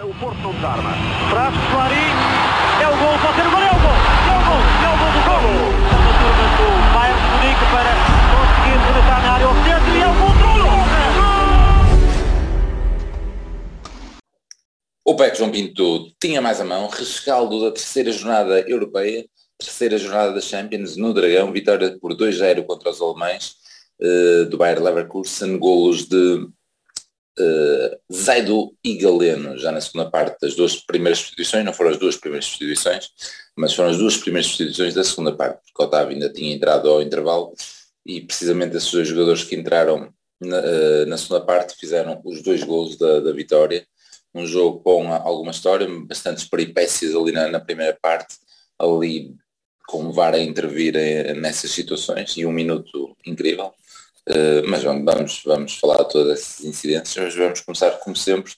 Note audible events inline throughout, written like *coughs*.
O Porto não desarma. Traz Soares, é o gol, pode ser o gol, é o gol, é o gol, é o gol do gol. Está na turma do Bayern de Munique para conseguir rematar na área ao centro e é o gol O PEC João Pinto tinha mais a mão, rescaldo da terceira jornada europeia, terceira jornada da Champions no Dragão, vitória por 2-0 contra os alemães uh, do Bayer Leverkusen, golos de uh, Zaidu e Galeno, já na segunda parte das duas primeiras substituições, não foram as duas primeiras substituições, mas foram as duas primeiras substituições da segunda parte, porque o Otávio ainda tinha entrado ao intervalo e precisamente esses dois jogadores que entraram na, uh, na segunda parte fizeram os dois gols da, da vitória. Um jogo com alguma história, bastantes peripécias ali na, na primeira parte, ali com o VAR a intervir eh, nessas situações e um minuto incrível. Uh, mas vamos, vamos falar de todas essas incidências, mas vamos começar como sempre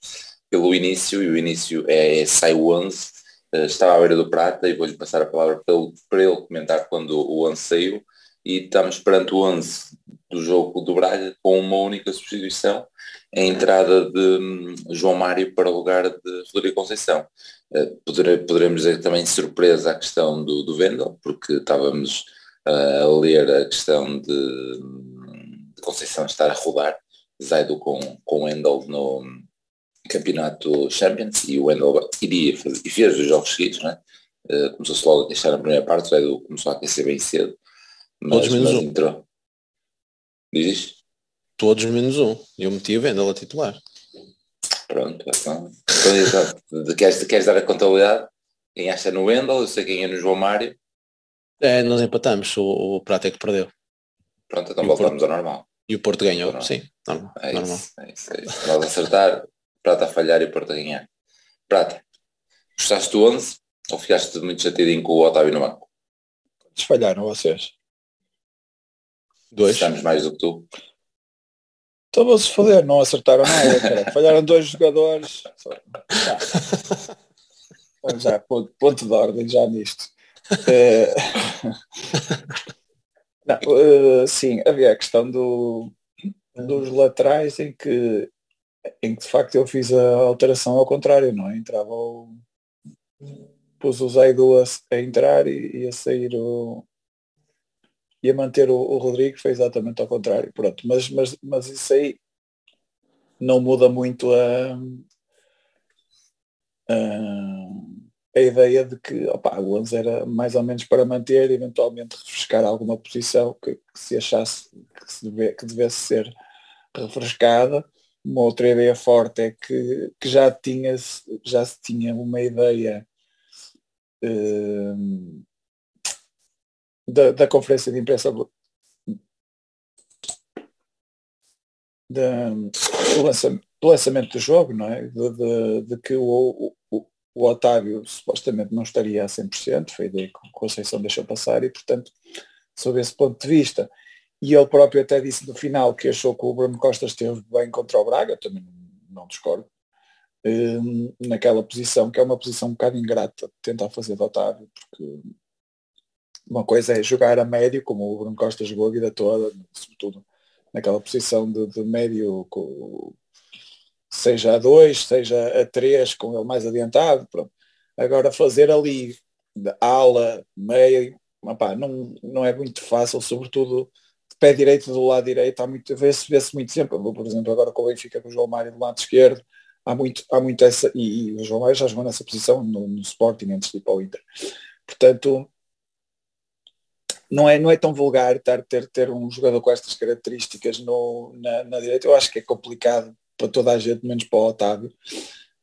pelo início, e o início é, é sai o 11, uh, estava à beira do Prata e vou-lhe passar a palavra para ele, para ele comentar quando o 11 saiu e estamos perante o 11 do jogo do Braga com uma única substituição, a entrada de hum, João Mário para o lugar de Rodrigo Conceição. Uh, poderemos dizer também surpresa a questão do, do Vendel, porque estávamos a ler a questão de hum, Conceição estar a rodar, Zaido com, com o Wendel no campeonato Champions e o Wendel iria fazer, e fez os jogos seguidos, né? Uh, começou-se logo a deixar na primeira parte, o Zaido começou a aquecer bem cedo, mas, Todos menos mas um. entrou. Diz Todos menos um. Eu meti o Wendel a titular. Pronto, então, então queres, queres dar a contabilidade? Quem acha no Wendel, eu sei quem é no João Mário. É, nós empatamos, o, o Prata é que perdeu. Pronto, então voltamos ao normal. E o Porto ganhou, normal. sim. Normal. É, normal. Isso, é isso, é isso. Nós acertar, Prata a falhar e o Porto a ganhar. Prata, gostaste do 11 ou ficaste muito chateadinho com o Otávio no banco? Quantos falharam vocês? Dois. Estamos mais do que tu. Então vou-se foder, não acertaram nada, *laughs* cara. Falharam dois jogadores. *laughs* Já, já ponto, ponto de ordem já nisto. É... *laughs* Não, uh, sim, havia a questão do, dos laterais em que, em que de facto eu fiz a alteração ao contrário, não é? Entrava o. pus o Zaidu a, a entrar e, e, a sair o. e a manter o, o Rodrigo, foi exatamente ao contrário. Pronto, mas, mas, mas isso aí não muda muito a. a a ideia de que opa, o 11 era mais ou menos para manter, eventualmente refrescar alguma posição que, que se achasse que, se deve, que devesse ser refrescada. Uma outra ideia forte é que, que já, tinha, já se tinha uma ideia uh, da, da conferência de imprensa do lançamento do jogo, não é? De, de, de que o, o, Otávio supostamente não estaria a 100%, foi a ideia que o Conceição deixou passar e, portanto, sob esse ponto de vista, e ele próprio até disse no final que achou que o Bruno Costa esteve bem contra o Braga, também não discordo, hum, naquela posição, que é uma posição um bocado ingrata de tentar fazer de Otávio, porque uma coisa é jogar a médio, como o Bruno Costa jogou a vida toda, sobretudo naquela posição de, de médio seja a dois, seja a três, com ele mais adiantado, pronto. Agora fazer ali ala, meio, opá, não, não é muito fácil, sobretudo de pé direito do lado direito, há muito, vê-se vê muito sempre, por exemplo, agora com o Benfica com o João Mário do lado esquerdo, há muito, há muito essa, e, e o João Mário já jogou nessa posição no, no Sporting antes de ir para o Inter. Portanto, não é, não é tão vulgar ter, ter, ter um jogador com estas características no, na, na direita. Eu acho que é complicado para toda a gente, menos para o Otávio,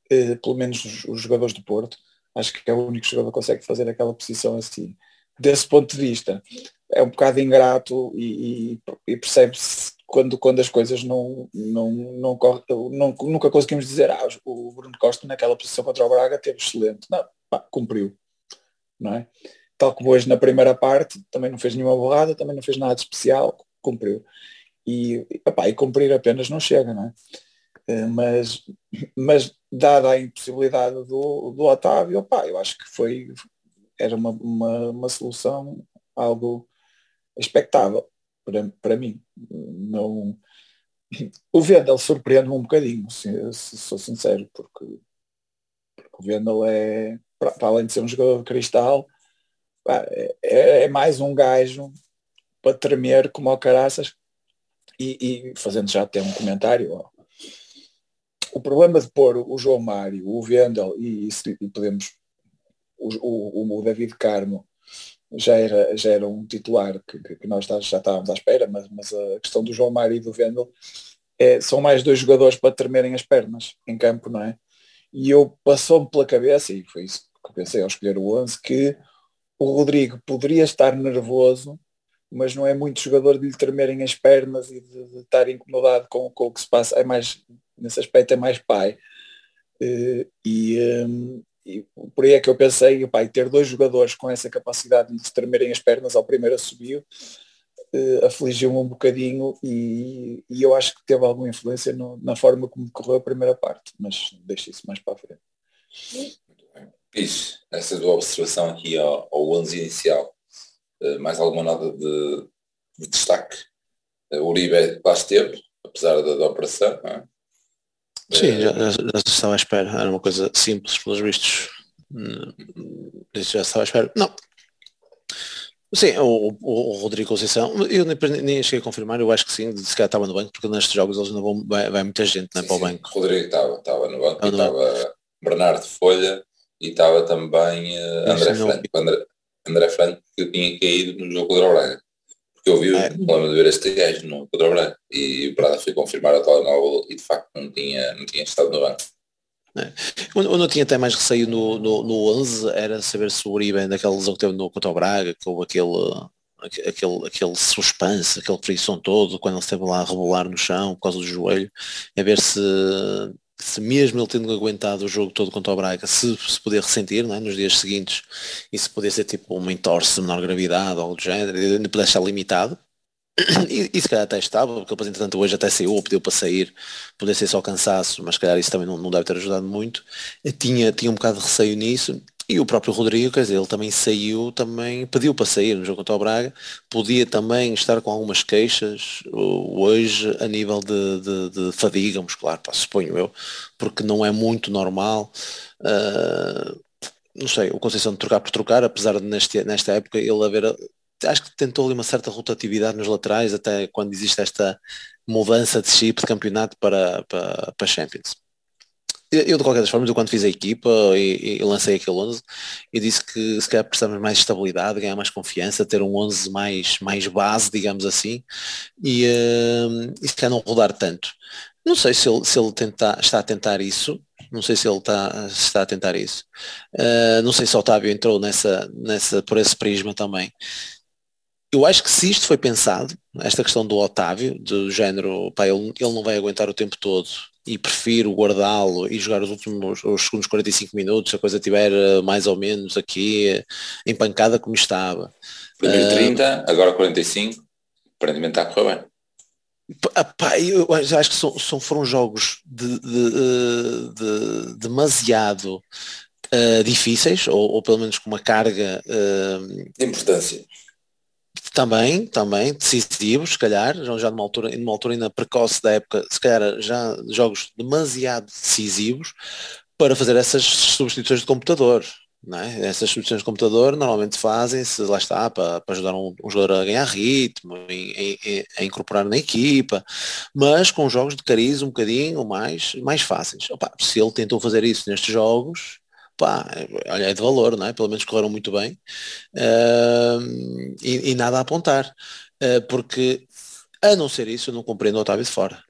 eh, pelo menos os, os, jogadores do Porto. Acho que é o único jogador que consegue fazer aquela posição assim. Desse ponto de vista, é um bocado ingrato e, e, e percebe-se quando, quando as coisas não, não, não, não, nunca conseguimos dizer ah, o Bruno Costa naquela posição contra o Braga teve excelente. Não, pá, cumpriu. Não é? Tal como hoje na primeira parte, também não fez nenhuma borrada, também não fez nada de especial, cumpriu. E, epá, e cumprir apenas não chega, não é? Eh, mas, mas dada a impossibilidade do, do Otávio, opa, eu acho que foi era uma, uma, uma solução algo expectável para, para mim. Não, o Vendel surpreende-me um bocadinho, se, se, sou sincero, porque Porque o Vendel é, para, para além de ser um jogador de cristal, pá, é, é, mais um gajo para tremer como ao caraças e, e fazendo já até um comentário. O problema de pôr o João Mário, o Vendel e, e podemos o, o, o, David Carmo já era, já era um titular que, que nós já estávamos à espera, mas, mas a questão do João Mário e do Vendel é, são mais dois jogadores para tremerem as pernas em campo, não é? E eu passou-me pela cabeça, e foi isso que eu pensei ao escolher o 11, que o Rodrigo poderia estar nervoso, mas não é muito jogador de lhe tremerem as pernas e de, de estar incomodado com, com, o que se passa. É mais, nesse aspecto, é mais pai. Uh, e, um, e, por aí é que eu pensei, pai, ter dois jogadores com essa capacidade de tremerem as pernas ao primeiro assobio uh, afligiu-me um bocadinho e, e, eu acho que teve alguma influência no, na forma como correu a primeira parte, mas deixo isso mais para a frente. Isso, essa tua observação aqui ao, ao 11 inicial, uh, mais alguma nota de, de destaque? O Uribe lá esteve, apesar da, da operação, é? Sim, eh, já, já, já, estava à espera, era uma coisa simples pelos vistos. Hum, isso já estava à espera. Não. Sim, o, o, o Rodrigo Conceição, eu nem, nem, cheguei a confirmar, eu acho que sim, se calhar estava no banco, porque nestes jogos eles não vão, vai, vai muita gente né, sim, para o banco. Rodrigo estava, estava no banco, estava, estava Bernardo Folha, e estava também uh, André Franco, André, André Franco que tinha caído no jogo contra o Braga. Porque eu vi, é. lembro de ver este gajo no Braga e o Prada foi confirmar o telemóvel e de facto não tinha, não tinha estado no banco. É. Onde eu tinha até mais receio no, no, no 11 era saber se o Uribe, naquela lesão que teve no contra o Braga, que houve aquele, aquele, aquele suspense, aquele frição todo, quando ele esteve lá a rebolar no chão por causa do joelho, a ver se se mesmo ele tendo aguentado o jogo todo contra o Braga, se, se poder ressentir é? nos dias seguintes e se poder ser tipo uma entorse de menor gravidade ou algo do género, ainda puder estar limitado, *clears throat* e, e se calhar até estava, porque depois entretanto hoje até saiu, ou pediu para sair, poder ser só cansaço, mas se calhar isso também não, não deve ter ajudado muito. Eu tinha, tinha um bocado de receio nisso e o próprio Rodrigo, quer dizer, ele também saiu, também pediu para sair no jogo contra o Braga, podia também estar com algumas queixas hoje a nível de, de, de fadiga muscular, pá, suponho eu, porque não é muito normal. Uh, não sei, o Conceição de trocar por trocar, apesar de neste, nesta época ele haver, acho que tentou ali uma certa rotatividade nos laterais, até quando existe esta mudança de chip de campeonato para, para, para Champions. Eu, de qualquer das formas, eu quando fiz a equipa e, e lancei aquele 11, eu disse que se calhar precisamos mais estabilidade, ganhar mais confiança, ter um 11 mais, mais base, digamos assim, e, uh, e se calhar não rodar tanto. Não sei se ele, se ele tenta, está a tentar isso, não sei se ele está, está a tentar isso. Uh, não sei se o Otávio entrou nessa, nessa, por esse prisma também. Eu acho que se isto foi pensado, esta questão do Otávio, do género, pá, ele, ele não vai aguentar o tempo todo e prefiro guardá-lo e jogar os últimos os segundos 45 minutos, se a coisa estiver eh, mais ou menos aqui eh, empancada como estava. Primeiro 30, uh, agora 45, aparentemente está a correr bem. Pá, eu acho que são, são foram jogos de, de, eh, de demasiado uh, difíceis, ou, ou, pelo menos com uma carga uh, de importância também, também, decisivos, se calhar, já numa altura, numa altura ainda precoce da época, se calhar já jogos demasiado decisivos para fazer essas substituições de computador. É? Essas substituições de computador normalmente fazem-se, lá está, para, para ajudar um, um, jogador a ganhar ritmo, a incorporar na equipa, mas com jogos de cariz um bocadinho mais, mais fáceis. Opa, se ele tentou fazer isso nestes jogos, pá, olha, é de valor, não é? Pelo menos correram muito bem uh, e, e, nada a apontar, uh, porque a não ser isso eu não compreendo o Otávio de fora.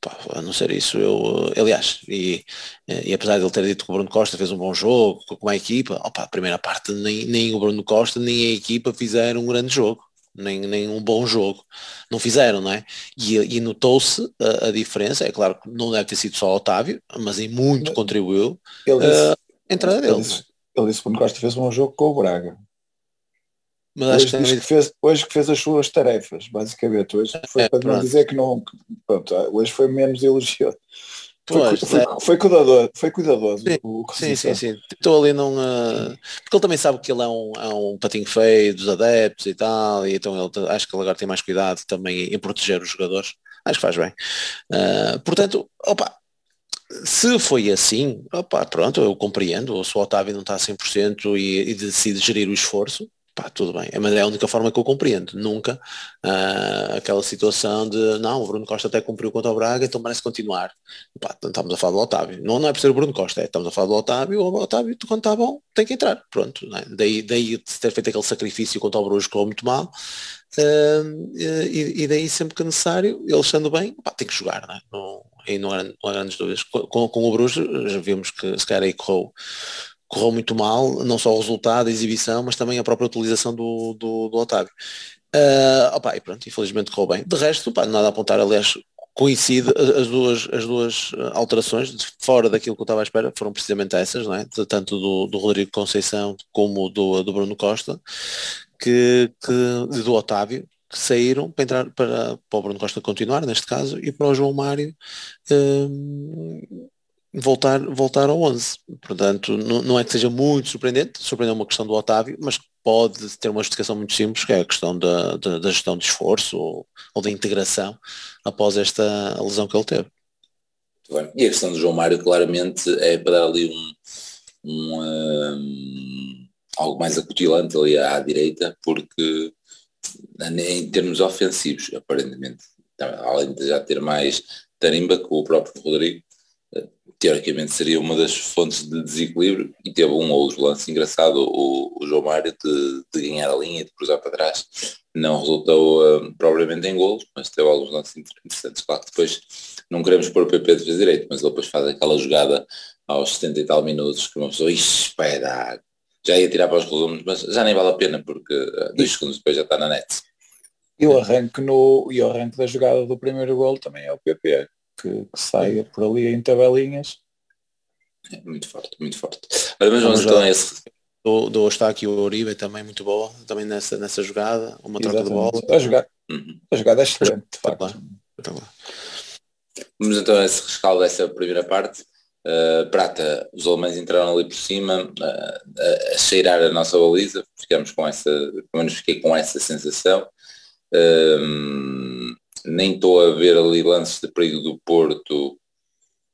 Pá, a não ser isso, eu, aliás, e, e apesar de ele ter dito que o Bruno Costa fez um bom jogo com a equipa, opa, a primeira parte nem, nem o Bruno Costa nem a equipa fizeram um grande jogo nem, nem um bom jogo. Não fizeram, não é? E, e notou-se a, a, diferença, é claro que não deve ter sido só o Otávio, mas em muito contribuiu. Ele disse, uh, entrada dele. Ele disse, ele disse que o Costa fez um jogo com o Braga. Mas hoje, que, que fez, hoje que fez as suas tarefas, basicamente. Hoje foi é, para pronto. não dizer que não. Pronto, hoje foi menos elogioso. Foi, foi, é. foi, cuidadoso, foi cuidadoso sim, o sim, sim, sim. Estou ali num. Uh, porque ele também sabe que ele é um, é um patinho feio dos adeptos e tal, e então ele, acho que ele agora tem mais cuidado também em proteger os jogadores. Acho que faz bem. Uh, portanto, opa, se foi assim, opa, pronto, eu compreendo, se o Otávio não está a 100% e, e decide gerir o esforço, pá, tudo bem. Mas é a única forma que eu compreendo. Nunca uh, aquela situação de não, o Bruno Costa até cumpriu contra o Braga, então merece continuar. Pá, estamos a falar do Otávio. Não, não é por ser o Bruno Costa, é, estamos a falar do Otávio, o Otávio quando está bom tem que entrar. Pronto. É? Daí, daí ter feito aquele sacrifício contra o Bruges ficou muito mal. Uh, e, e, daí sempre que necessário, ele estando bem, pá, tem que jogar, não é? Não, e não há, não há grandes dúvidas. Com, com o Bruges já vimos que se calhar aí correu correu muito mal, não só o resultado, a exibição, mas também a própria utilização do, do, do Otávio. Uh, opa, e pronto, infelizmente correu bem. De resto, opa, nada a apontar, aliás, coincide as duas, as duas alterações, fora daquilo que eu estava à espera, foram precisamente essas, não é? tanto do, do Rodrigo Conceição como do, do Bruno Costa, que, que do Otávio, que saíram para entrar para, para o Bruno Costa continuar, neste caso, e para o João Mário um, voltar, voltar ao 11. Portanto, não, não é que seja muito surpreendente, surpreendeu uma questão do Otávio, mas pode ter uma justificação muito simples, que é a questão da, da, da gestão de esforço ou, ou da integração após esta lesão que ele teve. E a questão do João Mário claramente é para dar ali um, um, um algo mais acutilante ali à, à direita, porque em termos ofensivos, aparentemente, além de já ter mais tarimba que o próprio Rodrigo, teoricamente seria uma das fontes de desequilíbrio e teve um outro lance engraçado, o, o João Mário, de, de, ganhar a linha e de cruzar para trás. Não resultou uh, propriamente em golos, mas teve alguns lances interessantes. Claro que depois não queremos pôr o PP de vez direito, mas ele depois faz aquela jogada aos 70 e tal minutos que uma pessoa, espera, já ia tirar para os resumos, mas já nem vale a pena porque uh, dois segundos depois já está na net. E o arranque, no, e o arranque da jogada do primeiro gol também é o PP que, que saia por ali em tabelinhas. É muito forte, muito forte. Mas vamos então esse. Do, do está aqui o Uribe também muito boa, também nessa, nessa jogada, uma troca de bola. A jogada, uhum. a jogada é excelente, de facto. Vamos então a esse rescaldo dessa primeira parte. Uh, Prata, os alemães entraram ali por cima uh, a cheirar a nossa baliza, ficamos com essa, pelo menos fiquei com essa sensação. Uh, nem estou a ver ali lances de perigo do Porto,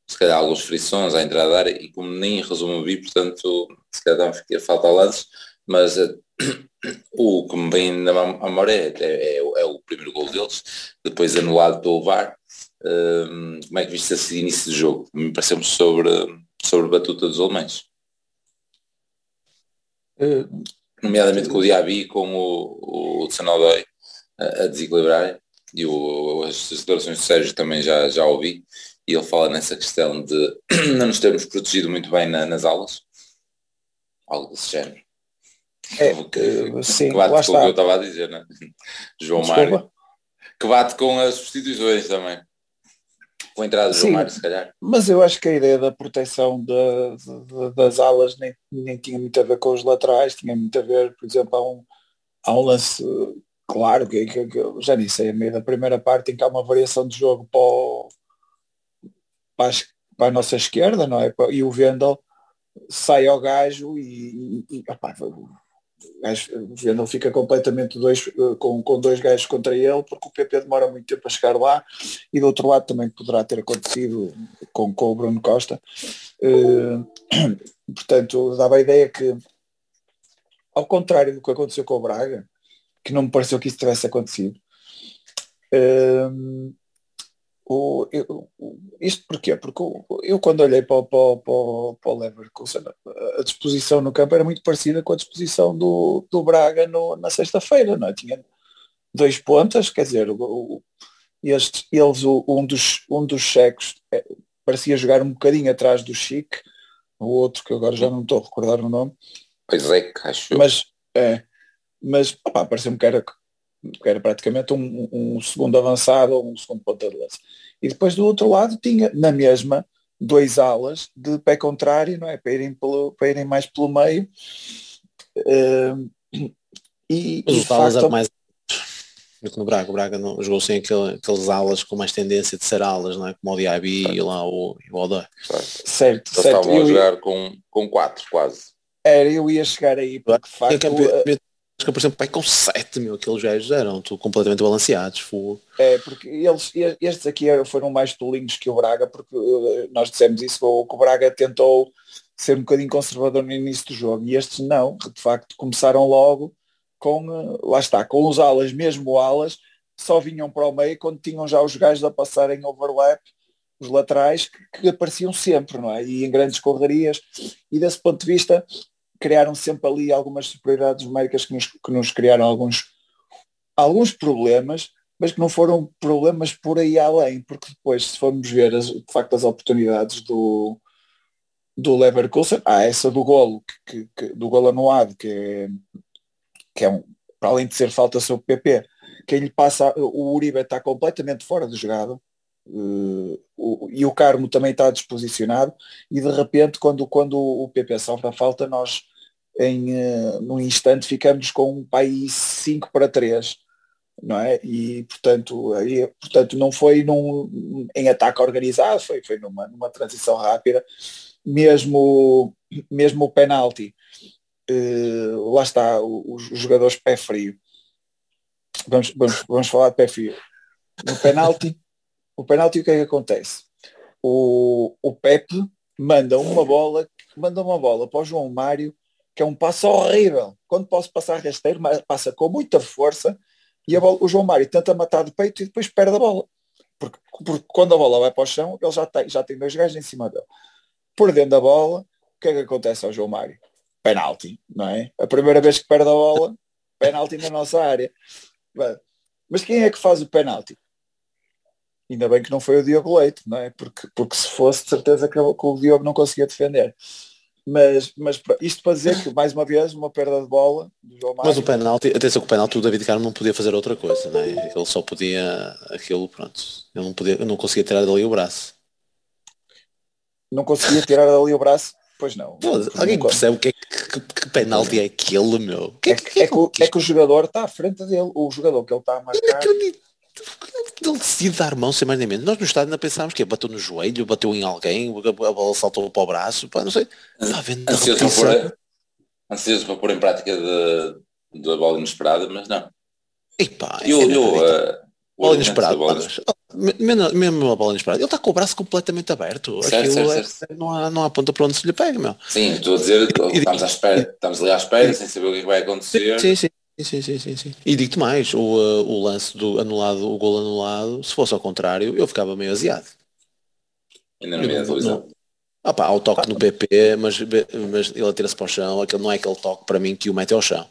se calhar alguns frições à entrada da área, e como nem resumo vi, portanto, se calhar fica falta lances, mas uh, *clears throat* o que me vem na memória é, é, é, é, o primeiro gol deles, depois anulado pelo VAR. Uh, como é que viste esse início de jogo? Me pareceu-me sobre, sobre batuta dos alemães. Uh, Nomeadamente com o Diaby com o, o Tsanodoi a, a desequilibrar e o, as declarações do Sérgio também já, já ouvi, e ele fala nessa questão de *clears throat* não nos termos protegido muito bem na, nas aulas, algo desse género. É, que, sim, que bate com o que eu estava a dizer, né? *laughs* João Desculpa. Mário, que bate com as substituições também. Com a entrada do João Mário, se calhar. Mas eu acho que a ideia da proteção de, de, das alas nem, nem tinha muito a ver com os laterais, tinha muito a ver, por exemplo, há um, há um lance Claro, que, que, que eu já disse, é meio da primeira parte em que há uma variação de jogo para, o, para, a, para a nossa esquerda, não é? E o Vendel sai ao gajo e, e, o, Vendel fica completamente dois, com, com dois gajos contra ele, porque o PP demora muito tempo a chegar lá e do outro lado também poderá ter acontecido com, com o Bruno Costa. Uh, *clears throat* portanto, dava a ideia que, ao contrário do que aconteceu com o Braga, que não me pareceu que isso tivesse acontecido. Um, o, eu, isto porquê? Porque eu, eu quando olhei para, para, para, para o Leverkusen, a disposição no campo era muito parecida com a disposição do, do Braga no, na sexta-feira, não é? Tinha dois pontas, quer dizer, o, este, eles, um dos, um dos checos é, parecia jogar um bocadinho atrás do Chic, o outro que agora já não estou a recordar o nome. Pois é, acho. Mas, é, mas pareceu-me que era, que era praticamente um, um, segundo avançado ou um segundo ponta de lança. E depois do outro lado tinha, na mesma, dois alas de pé contrário, não é? Para irem, pelo, para irem mais pelo meio. Uh, e, Os alas facto, mais do que no Braga. O Braga não, jogou sem aquele, aqueles alas com mais tendência de ser alas, não é? Como o Diaby e lá o, o Odor. Certo, certo. Eles estavam a jogar com, com quatro quase. Era, eu ia chegar aí, porque de facto que apareceram pai com 7 mil, aqueles gajos eram completamente balanceados. Fogo. É, porque eles, estes aqui foram mais tolinhos que o Braga, porque eh, nós dissemos isso, que o Braga tentou ser um bocadinho conservador no início do jogo, e estes não, de facto começaram logo com, eh, lá está, com os alas, mesmo alas, só vinham para o meio quando tinham já os gajos a passar em overlap, os laterais, que, que apareciam sempre, não é? E em grandes correrias, e desse ponto de vista criaram sempre ali algumas superioridades numéricas que nos, que nos criaram alguns, alguns problemas, mas que não foram problemas por aí além, porque depois se formos ver as, de facto as oportunidades do, do Leverkusen, há essa do golo, que, que, do golo anuado, que é, que é um, para além de ser falta sobre o PP, quem lhe passa, o Uribe está completamente fora de jogada, uh, o, e o Carmo também está disposicionado, e de repente quando, quando o PP sofre a falta, nós em uh, num instante ficamos com um país 5 para 3 não é? E portanto, aí, portanto não foi num, em ataque organizado, foi, foi numa, numa transição rápida, mesmo, mesmo o penalti, uh, lá está, os, os, jogadores pé frio. Vamos, vamos, vamos falar de pé frio. No penalti, o penalti o que é que acontece? O, o Pepe manda uma bola, manda uma bola para o João Mário que é um passo horrível. Quando posso passar rasteiro, passa com muita força e bola, o João Mário tenta matar de peito e depois perde a bola. Porque, porque, quando a bola vai para o chão, ele já tem, já tem dois gajos em cima dele. Perdendo a bola, o que é que acontece ao João Mário? Penalti, não é? A primeira vez que perde a bola, penalti na nossa área. Mas quem é que faz o penalti? Ainda bem que não foi o Diogo Leite, não é? Porque, porque se fosse, de certeza que o Diogo não conseguia defender. Mas, mas isto para dizer que, mais uma vez, uma perda de bola do João Mas o penalti, atenção que o penalti, o David Carmo não podia fazer outra coisa, não é? Ele só podia aquilo, pronto. Ele não, podia, não conseguia tirar dali o braço. Não conseguia tirar dali o braço? Pois não. Pô, alguém não percebe o que, é que, que, penalti é aquele, meu? Que, é, que, é, que, o, é que o jogador está à frente dele. O jogador que ele está a marcar ele decide dar mão sem mais nem menos. Nós no estádio não pensámos que é, bateu no joelho, bateu em alguém, a bola saltou para o braço, pá, não sei. ansioso, para pôr, ansioso para pôr em prática da bola inesperada, mas não. E pá, eu, eu, uh, bola inesperada. Mesmo, mesmo a bola inesperada. Ele está com o braço completamente aberto. Certo, certo, é, certo. Não, há, não há ponta para onde se lhe pega, meu. Sim, estou a dizer, estamos, à espera, estamos ali à espera, sem saber o que é vai acontecer. Sim, sim. Sim, sim, sim, sim. E digo-te mais, o, uh, o lance do anulado, o gol anulado, se fosse ao contrário, eu ficava meio aziado. Ainda não televisão. Ah pá, há o toque no PP, mas, mas ele atira-se para o chão, aquele não é aquele toque para mim que o mete ao chão.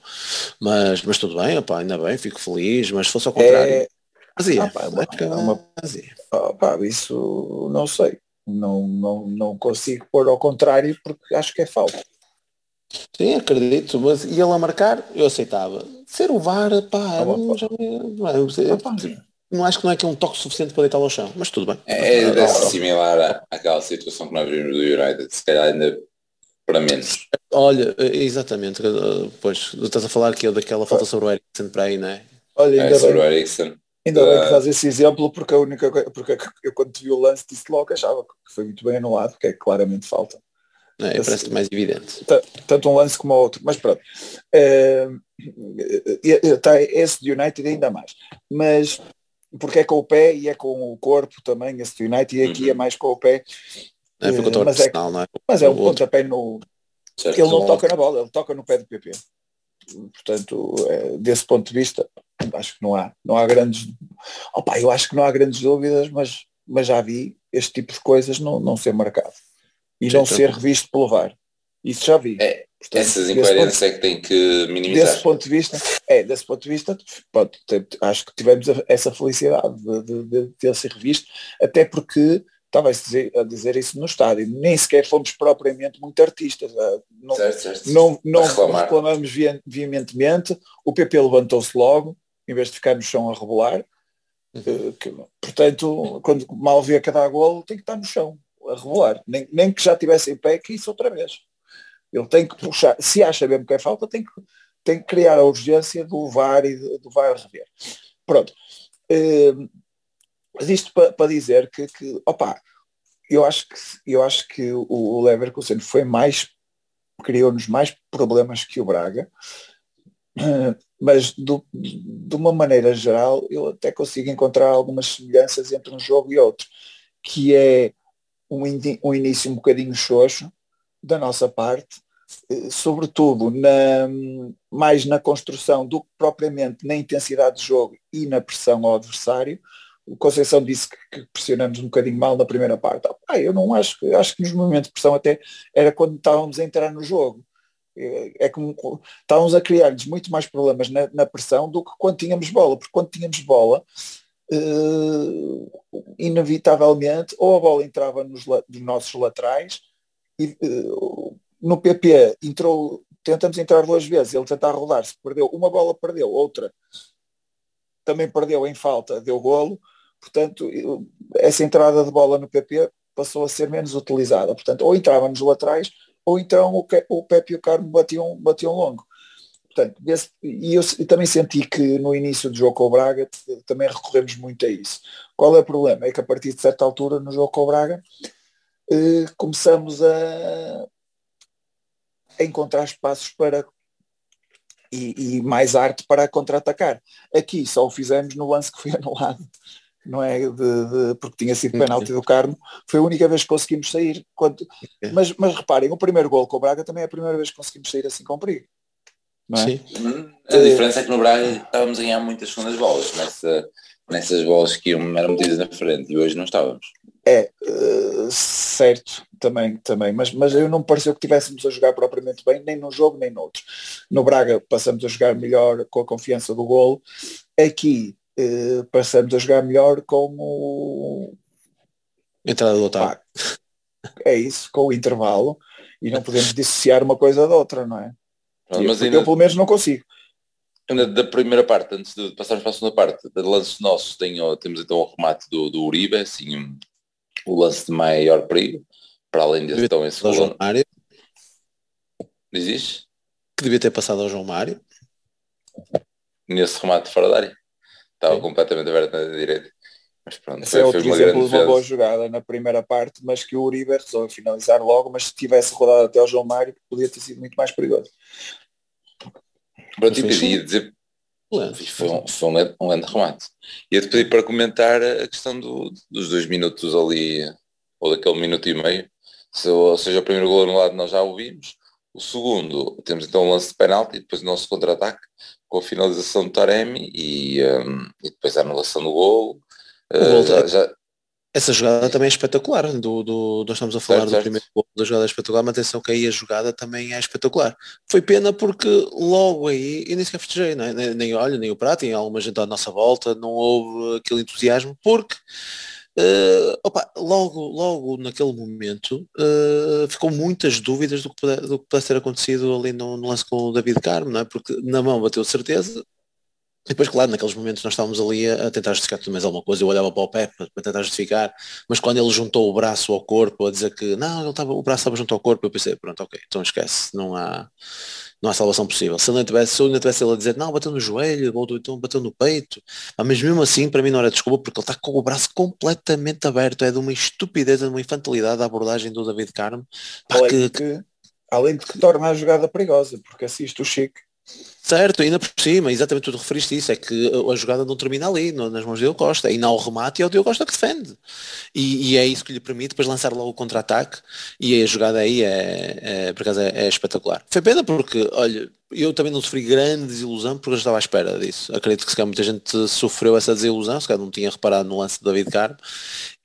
Mas, mas tudo bem, opá, ainda bem, fico feliz, mas se fosse ao contrário. É... Azia. Ah, pá, uma, é uma... Ah, pá, isso não sei. Não, não, não consigo pôr ao contrário porque acho que é falta. Sim, acredito, mas e ele a marcar, eu aceitava. Ser o VAR, pá, ah, não, já, não, é, ah, não acho que não é que é um toque suficiente para deitá-lo ao chão, mas tudo bem. É, é, é similar àquela situação que nós vimos do United, se calhar ainda para menos. Olha, é, exatamente, pois, estás a falar aqui daquela falta sobre o Ericsson para aí, não é? Olha, ainda é, sobre o Ericsson. Ainda bem que faz esse exemplo, porque a única porque eu quando vi o lance disse logo achava que foi muito bem anulado, porque é claramente falta. É, parece mais evidente. Tanto um lance como o outro, mas pronto. É, tá, esse de United ainda mais. Mas porque é com o pé e é com o corpo também, esse de United, e aqui é uhum. é mais com o pé. É, mas, é, não é? mas é um pontapé no. Certo, ele não toca na bola, ele toca no pé do PP. Portanto, é, desse ponto de vista, acho que não há, não há grandes. Opa, eu acho que não há grandes dúvidas, mas, mas já vi este tipo de coisas não, não ser marcado e não ser revisto pelo VAR. Isso já vi. É, Portanto, essas incoerências ponto, é que tem que minimizar. Desse ponto de vista, é, desse ponto de vista, pode, acho que tivemos essa felicidade de, de, de ter ser revisto, até porque estava a dizer, a dizer isso no estádio, nem sequer fomos propriamente muito artistas, ah, não, certo, certo. não, não reclamamos veementemente, o PP levantou-se logo, em vez de ficar no chão a rebolar, uhum. Eh, que, portanto, quando mal vê cada golo, tem que estar no chão a nem, nem que já tivesse em pé, que isso outra vez. Ele tem que puxar, se acha mesmo que é falta, tem que, tem que criar a urgência do VAR e do, VAR rever. Pronto. Uh, mas isto para pa dizer que, que opa, eu acho que, eu acho que o, o Leverkusen foi mais, criou-nos mais problemas que o Braga, *clears throat* mas do, de uma maneira geral eu até consigo encontrar algumas semelhanças entre um jogo e outro, que é um, um início um bocadinho xoxo da nossa parte, eh, sobretudo na, mais na construção do que propriamente na intensidade de jogo e na pressão ao adversário. O Conceição disse que, que pressionamos um bocadinho mal na primeira parte. Ah, eu não acho, acho que nos momentos de pressão até era quando estávamos a entrar no jogo é como estávamos a criar-lhes muito mais problemas na, na, pressão do que quando tínhamos bola, porque quando tínhamos bola, uh, inevitavelmente, ou a bola entrava nos, nos nossos laterais, e uh, no PP entrou, tentamos entrar duas vezes, ele tentar rodar-se, perdeu, uma bola perdeu, outra também perdeu em falta, deu golo, portanto, essa entrada de bola no PP passou a ser menos utilizada, portanto, ou entrava nos laterais ou então o, o Pepe e o Carmo batiam, batiam longo. Portanto, e eu, eu, também senti que no início do jogo com o Braga também recorremos muito a isso. Qual é o problema? É que a partir de certa altura no jogo com o Braga eh, começamos a, a, encontrar espaços para e, e mais arte para contra-atacar. Aqui só o fizemos no lance que foi *laughs* anulado não é? De, de, porque tinha sido penalti do Carmo, foi a única vez que conseguimos sair. Quando, mas, mas reparem, o primeiro gol com o Braga também é a primeira vez que conseguimos sair assim com perigo. Não é? Sim. A diferença é que no Braga estávamos a ganhar muitas segundas bolas, nessa, nessas bolas que iam, eram metidas na frente e hoje não estávamos. É, uh, certo, também, também, mas, mas eu não me pareceu que tivéssemos a jogar propriamente bem, nem num jogo, nem noutro. No Braga passamos a jogar melhor com a confiança do golo. Aqui eh, passamos a jogar melhor com o. Entrada do Otávio. É isso, com o intervalo. E não podemos dissociar uma coisa da outra, não é? Pronto, mas ainda, eu pelo menos não consigo. Ainda da primeira parte, antes de passarmos para a segunda parte, de lances nossos, tem, temos então o remate do, do Uribe, assim, o lance de maior perigo, para além desse então esse João Mário. Diz Que devia ter passado ao João Mário. Nesse remate fora da área. Estava Sim. completamente aberto na direita. Mas pronto, foi, é outro exemplo de uma boa jogada na primeira parte, mas que o Uribe resolveu finalizar logo, mas se tivesse rodado até ao João Mário, podia ter sido muito mais perigoso. Pronto, e pedia dizer foi um, foi um, um grande remate. E eu te pedi para comentar a questão do, dos dois minutos ali, ou daquele minuto e meio. Se, ou seja, o primeiro gol anulado nós já ouvimos. O segundo, temos então um lance de penalti e depois o nosso contra-ataque com a finalização do Taremi e, um, e depois a anulação do gol. Uh, já, já... Essa jogada também é espetacular. Do, do, nós estamos a falar certo, do certo. primeiro gol da jogada é espetacular, mas atenção que aí a jogada também é espetacular. Foi pena porque logo aí, eu nem sequer festejei, é? nem, nem olho, nem o prato, e alguma gente à nossa volta, não houve aquele entusiasmo, porque Uh, opa, logo, logo naquele momento uh, ficou muitas dúvidas do que, pudesse, do que pudesse ter acontecido ali no, no, lance com o David Carmo, não é? porque na mão bateu certeza. E depois, claro, naqueles momentos nós estávamos ali a, tentar justificar tudo mais alguma coisa, eu olhava para o Pepe para tentar justificar, mas quando ele juntou o braço ao corpo a dizer que não, ele estava, o braço estava junto ao corpo, eu pensei, pronto, ok, então esquece, não há, não há salvação possível. Se ele não tivesse, se ele não tivesse ele a dizer, não, bateu no joelho, ou então bateu no peito, mas mesmo assim, para mim não era desculpa, porque ele está com o braço completamente aberto, é de uma estupidez, de uma infantilidade a abordagem do David Carmo. Além, que, que, além de que torna a jogada perigosa, porque assiste o Chico Certo, ainda por cima, exatamente tu referiste isso, é que a jogada não termina ali, nas mãos de Diogo Costa, e não o remate é o Diogo Costa que defende. E, e, é isso que lhe permite depois lançar logo o contra-ataque e a jogada aí é, é por acaso é, é, espetacular. Foi pena porque, olha, eu também não sofri grande desilusão porque eu estava à espera disso. Acredito que se calhar muita gente sofreu essa desilusão, se calhar não tinha reparado no lance de David Carmo.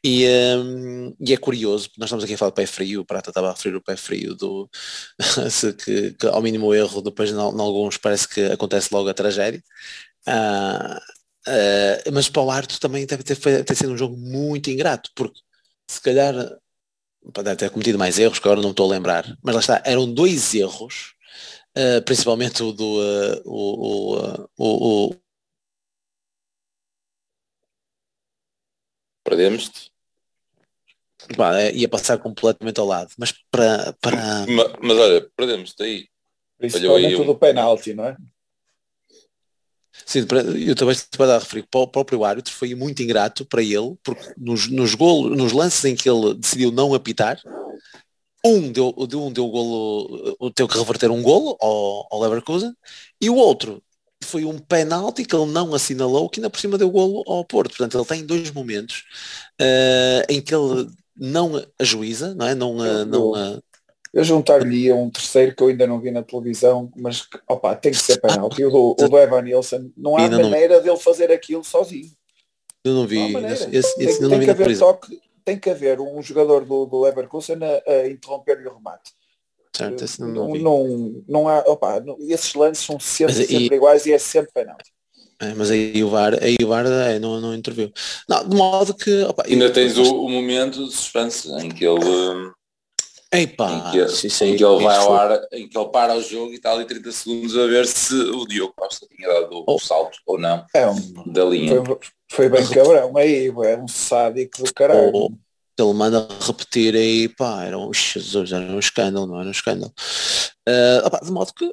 E, um, e, é curioso, nós estamos aqui a falar de pé frio, o Prata estava a referir o pé frio do *laughs* que, que, ao mínimo erro, depois em, alguns parece que acontece logo a tragédia. Uh, uh, mas para o Arto também deve ter, ter sido um jogo muito ingrato, porque se calhar deve ter cometido mais erros que agora não estou a lembrar, mas lá está, eram dois erros, uh, principalmente o do o, o, o, Perdemos-te. É, ia passar completamente ao lado, mas para. para... Mas, mas olha, perdemos-te aí. Principalmente o um... do penalti, não é? Sim, eu também para a referir para o próprio árbitro foi muito ingrato para ele, porque nos, nos, golos, nos lances em que ele decidiu não apitar, um deu, um deu golo, teve que reverter um golo ao, ao Leverkusen e o outro foi um penalti que ele não assinalou que ainda por cima deu golo ao Porto. Portanto, ele tem dois momentos uh, em que ele não ajuiza, não é? Não, uh, não, uh, eu juntar-lhe um terceiro que eu ainda não vi na televisão, mas opa, tem que ser penalti. O do, o do Evan Nilsson, não há maneira não... dele fazer aquilo sozinho. Eu não vi. Não esse, esse, esse tem, que haver toque, tem que haver um jogador do, do Leverkusen a, a interromper-lhe o remate. Certo, esse não, não, não, não há, opa, não, esses lances são sempre, mas, sempre iguais e é sempre penalti. É, mas aí o VAR, aí o VAR é, não, não interviu. Não, de modo que. Opa, Ainda eu, tens o, o, momento de suspense em que ele. Epá, em que, sim, em que ele vai ao ar, em que ele para o jogo e está ali 30 segundos a ver se o Diogo Costa tinha dado o oh. salto ou não é um, da linha. Foi, foi bem *laughs* cabrão aí, é um sádico do caralho. Oh ele manda repetir aí, pá, era um, Jesus, era um escândalo, não era um escândalo. Uh, opa, de modo que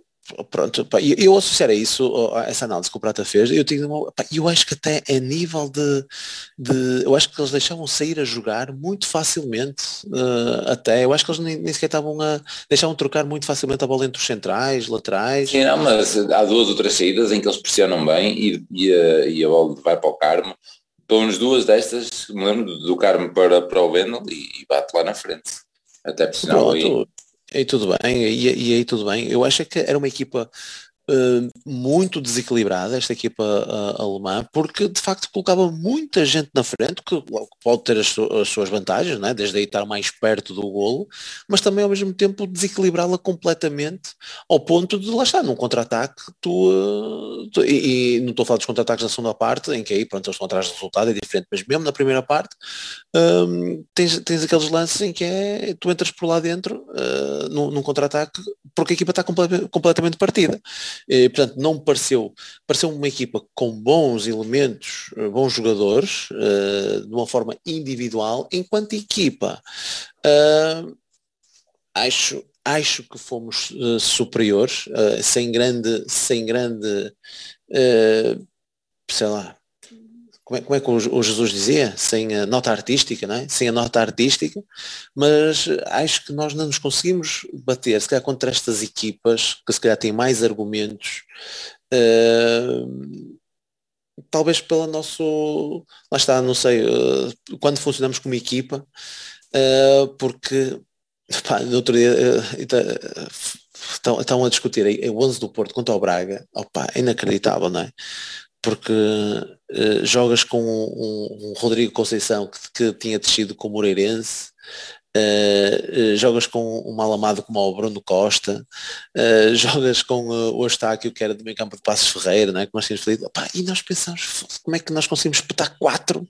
pronto, pá, eu, eu associar a isso, a essa análise que o Prata fez, eu tenho pá, eu acho que até a nível de, de, eu acho que eles deixavam sair a jogar muito facilmente, uh, até, eu acho que eles nem, nem sequer estavam a, deixavam trocar muito facilmente a bola entre os centrais, laterais. Sim, não, mas há duas ou três saídas em que eles pressionam bem e, e, a, e a bola vai para o Carmo, pelo duas destas, me lembro do Carmo para, para o Wendel e, e bate lá na frente. Até pressionar aí. E tudo bem, e, e aí tudo bem. Eu acho que era uma equipa Uh, muito desequilibrada esta equipa uh, alemã porque de facto colocava muita gente na frente que pode ter as, su as, suas vantagens né? desde aí estar mais perto do golo mas também ao mesmo tempo desequilibrá-la completamente ao ponto de lá estar num contra-ataque tu, uh, tu, e, e, não estou a falar dos contra-ataques na segunda parte em que aí pronto eles estão atrás do resultado é diferente mas mesmo na primeira parte um, tens, tens aqueles lances em que é tu entras por lá dentro num, num contra-ataque porque a equipa está complet completamente partida e, portanto, não me pareceu, pareceu uma equipa com bons elementos, eh, bons jogadores, uh, de uma forma individual, enquanto equipa. Uh, acho, acho que fomos uh, superiores, sem grande, sem grande, sei lá, como é, como é que o, Jesus dizia? Sem a nota artística, não é? Sem a nota artística, mas acho que nós não nos conseguimos bater, se calhar contra estas equipas, que se calhar têm mais argumentos, uh, talvez pelo nosso, lá está, não sei, uh, quando funcionamos como equipa, uh, porque pá, no outro dia estão, estão a discutir o 11 do Porto contra o Braga, opa, é inacreditável, não é? Porque uh, jogas com um, um, Rodrigo Conceição que, que, tinha descido com o Moreirense, uh, uh, jogas com um malamado como o Bruno Costa, *laughs* jogas com o Astáquio que era do meio campo de Passos Ferreira, não é? que nós tínhamos falado, e nós pensamos, como é que nós conseguimos espetar quatro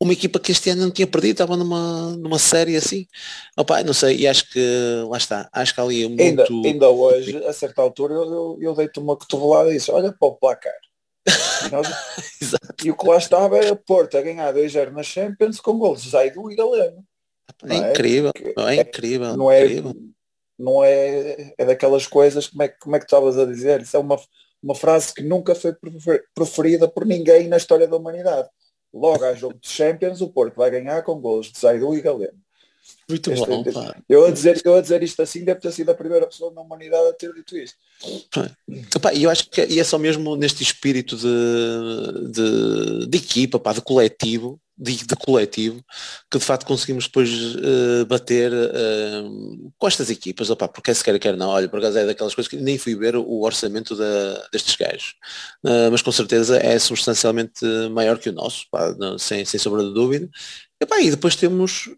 uma equipa que este ano não tinha perdido, estava numa, numa série assim. Opa, não sei, e acho que lá está, acho que ali é muito. Ainda, ainda hoje, a certa altura, eu, eu, eu deito uma cotovelada e disse, olha para o placar. E, nós, *laughs* e o que lá estava era Porto a ganhar 2-0 na Champions com gols de Zaidu e Galeno. É, é incrível, é, é incrível. Não é, incrível. não é, é daquelas coisas, como é, como é que estavas a dizer? Isso é uma, uma frase que nunca foi preferida por ninguém na história da humanidade. Logo a jogo de Champions, o Porto vai ganhar com gols de Zaidu e Galeno. Muito este, bom, pá. Eu a, dizer, eu a dizer isto assim deve ter sido a primeira pessoa na humanidade a ter dito isto. E eu acho que é, é só mesmo neste espírito de, de, de equipa, pá, de coletivo, de, de, coletivo, que de facto conseguimos depois uh, bater uh, com estas equipas, opa, porque é se quer quer não, olha, por acaso é daquelas coisas que nem fui ver o orçamento da, destes gajos, uh, mas com certeza é substancialmente maior que o nosso, pá, sem, sem sombra de dúvida, Epá, e depois temos,